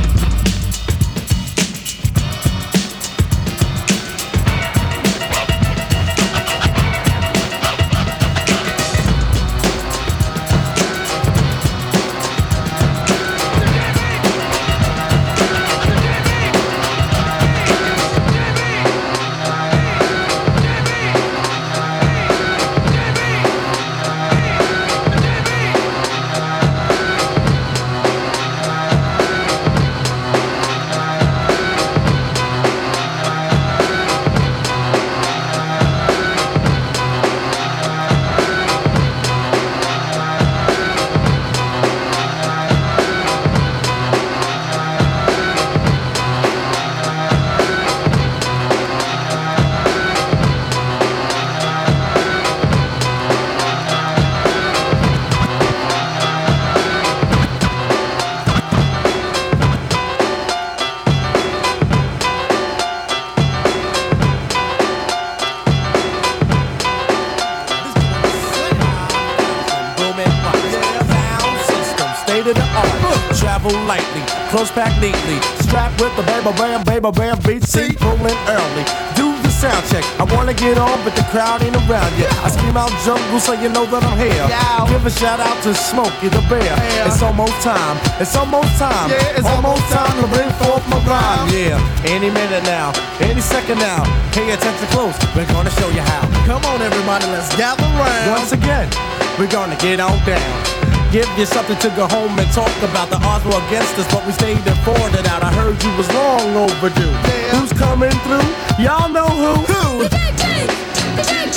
Travel lightly, close packed neatly, strapped with the baby bam, baby bam, beat seat, pulling early. Do the sound check. I wanna get on, but the crowd ain't around yet. I scream out jungle so you know that I'm here. Give a shout out to Smokey the Bear. It's almost time. It's almost time. Yeah, it's almost almost time to bring forth my rhyme. Uh-huh. Yeah, any minute now, any second now. Pay attention close. We're gonna show you how. Come on, everybody, let's gather round. Once again, we're gonna get on down. Give you something to go home and talk about. The odds were against us, but we stayed and fought it out. I heard you was long overdue. Who's coming through? Y'all know who? Who? Toe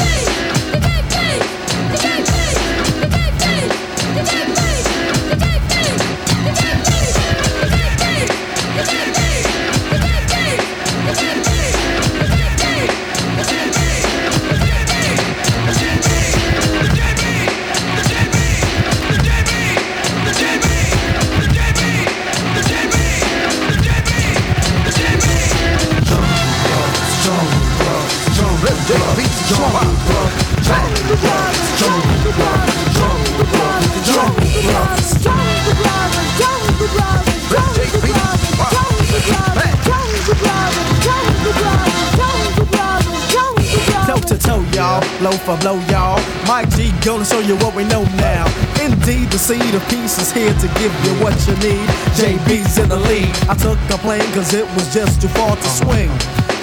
Blow for blow, y'all. Mike G gonna show you what we know now. Indeed, the seed of peace is here to give you what you need. JB's in the lead. I took a plane cause it was just too far to swing.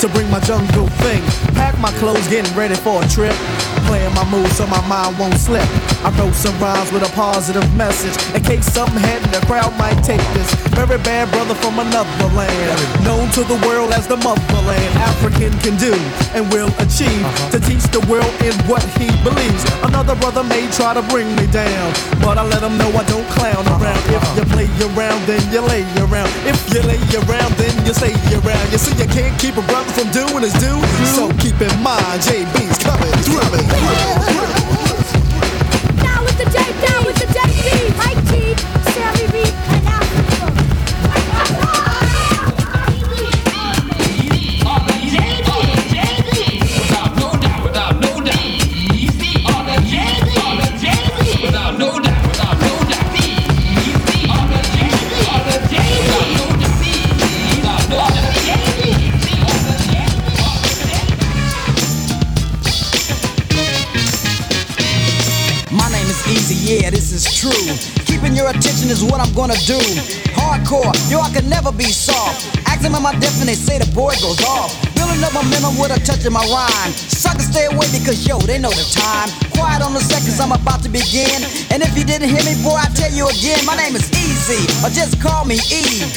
To bring my jungle thing. Pack my clothes, getting ready for a trip. Playing my moves so my mind won't slip. I wrote some rhymes with a positive message. In case something happened, the crowd might take this. Very bad brother from another land. Known to the world as the motherland. African can do and will achieve. Uh-huh. To teach the world in what he believes. Another brother may try to bring me down. But I let him know I don't clown uh-huh. around. If you play around, then you lay around. If you lay around, then you stay around. You see, you can't keep a brother from doing his due. So keep in mind, JB's coming through. Attention is what I'm gonna do. Hardcore, yo, I can never be soft. Asking about my depth and they say the boy goes off. Building up my momentum with a touch of my rhyme. Suckers stay away because yo, they know the time. Quiet on the seconds, I'm about to begin. And if you didn't hear me, boy, I tell you again, my name is Eazy, or just call me E.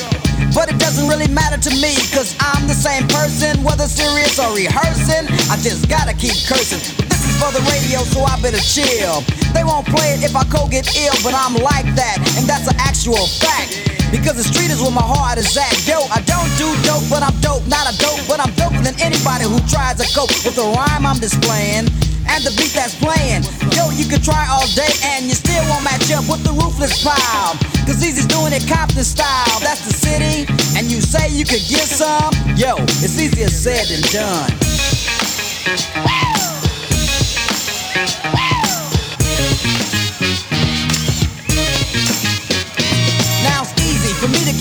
But it doesn't really matter to me, cause I'm the same person, whether serious or rehearsing. I just gotta keep cursing. For the radio, so I better chill. They won't play it if I go get ill, but I'm like that, and that's an actual fact. Because the street is where my heart is at. Yo, I don't do dope, but I'm dope. Not a dope, but I'm doper than anybody who tries to cope with the rhyme I'm displaying and the beat that's playing. Yo, you could try all day and you still won't match up with the ruthless pile. Cause Eazy's doing it Compton style. That's the city, and you say you could get some. Yo, it's easier said than done.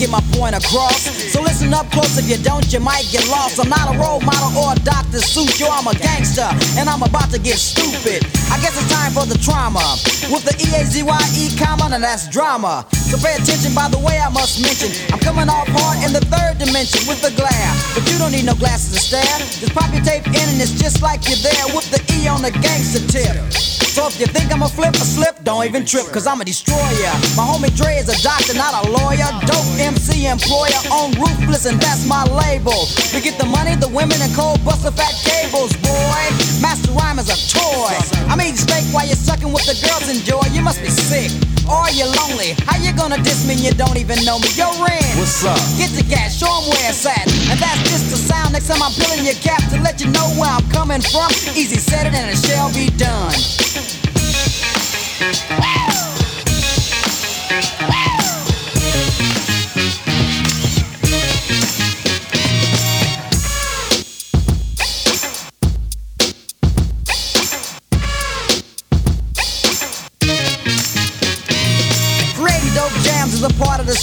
Get my point across. So listen up close, if you don't, you might get lost. I'm not a role model or a Dr. Seuss, yo, I'm a gangster, and I'm about to get stupid. I guess it's time for the trauma. With the E-A-Z-Y-E comma, and that's drama. So pay attention by the way I must mention. I'm coming off hard in the third dimension with the glare. But you don't need no glasses to stare. Just pop your tape in and it's just like you're there with the E on the gangster tip. So if you think I'm a flip or slip, don't even trip, cause I'm a destroyer. My homie Dre is a doctor, not a lawyer. Dope MC employer on ruthless, and that's my label. We get the money, the women, and cold buster fat cables, boy. Master rhyme is a toy. I'm eating steak while you're sucking with the girls enjoy. You must be sick. Or you're lonely. How you gonna diss me you don't even know me? Yo, Ren. What's up? Get the gas, show 'em where it's at. And that's just the sound next time I'm peeling your cap to let you know where I'm coming from. Eazy said it and it shall be done. Creating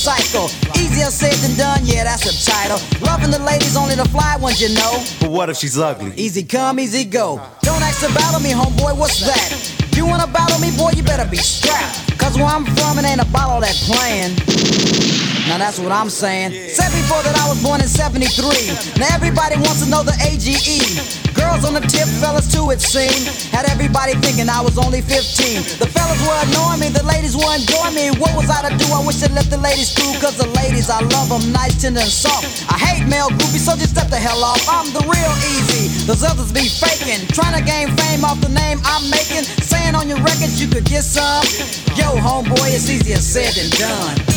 cycle. Easier said than done, yeah, that's the title. Loving the ladies, only the fly ones, you know. But what if she's ugly? Easy come, easy go. Don't ask to battle me, homeboy, what's that? You wanna battle me, boy, you better be strapped. Cause where I'm from, it ain't a bottle that playing. Now that's what I'm saying. Said before that I was born in 73. Now everybody wants to know the AGE. Girls on the tip, fellas too, it seemed. Had everybody thinking I was only 15. The fellas were annoying me, the ladies were enjoying me. What was I to do? I wish I let the ladies through. Cause the ladies, I love them nice, tender, and soft. I hate male groupies, so just step the hell off. I'm the real Eazy. Those others be faking. Trying to gain fame off the name I'm making. Saying on your records you could get some. Yo, homeboy, it's easier said than done.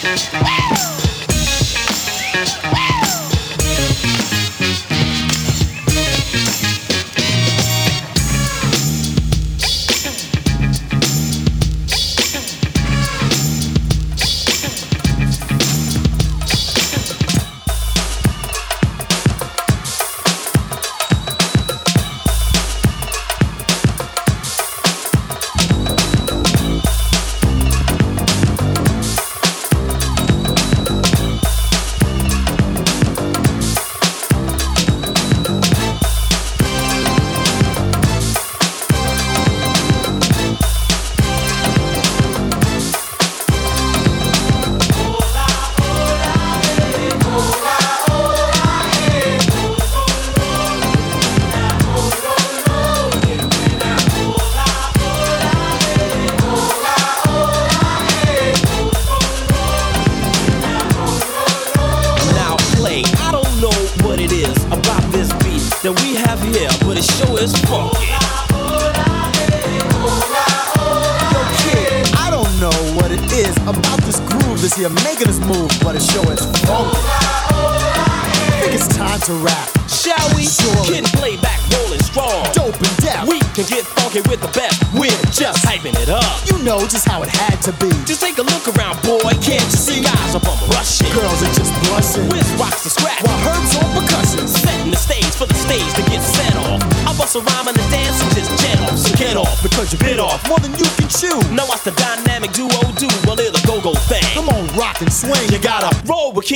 Now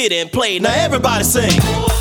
with and play. Now everybody sing.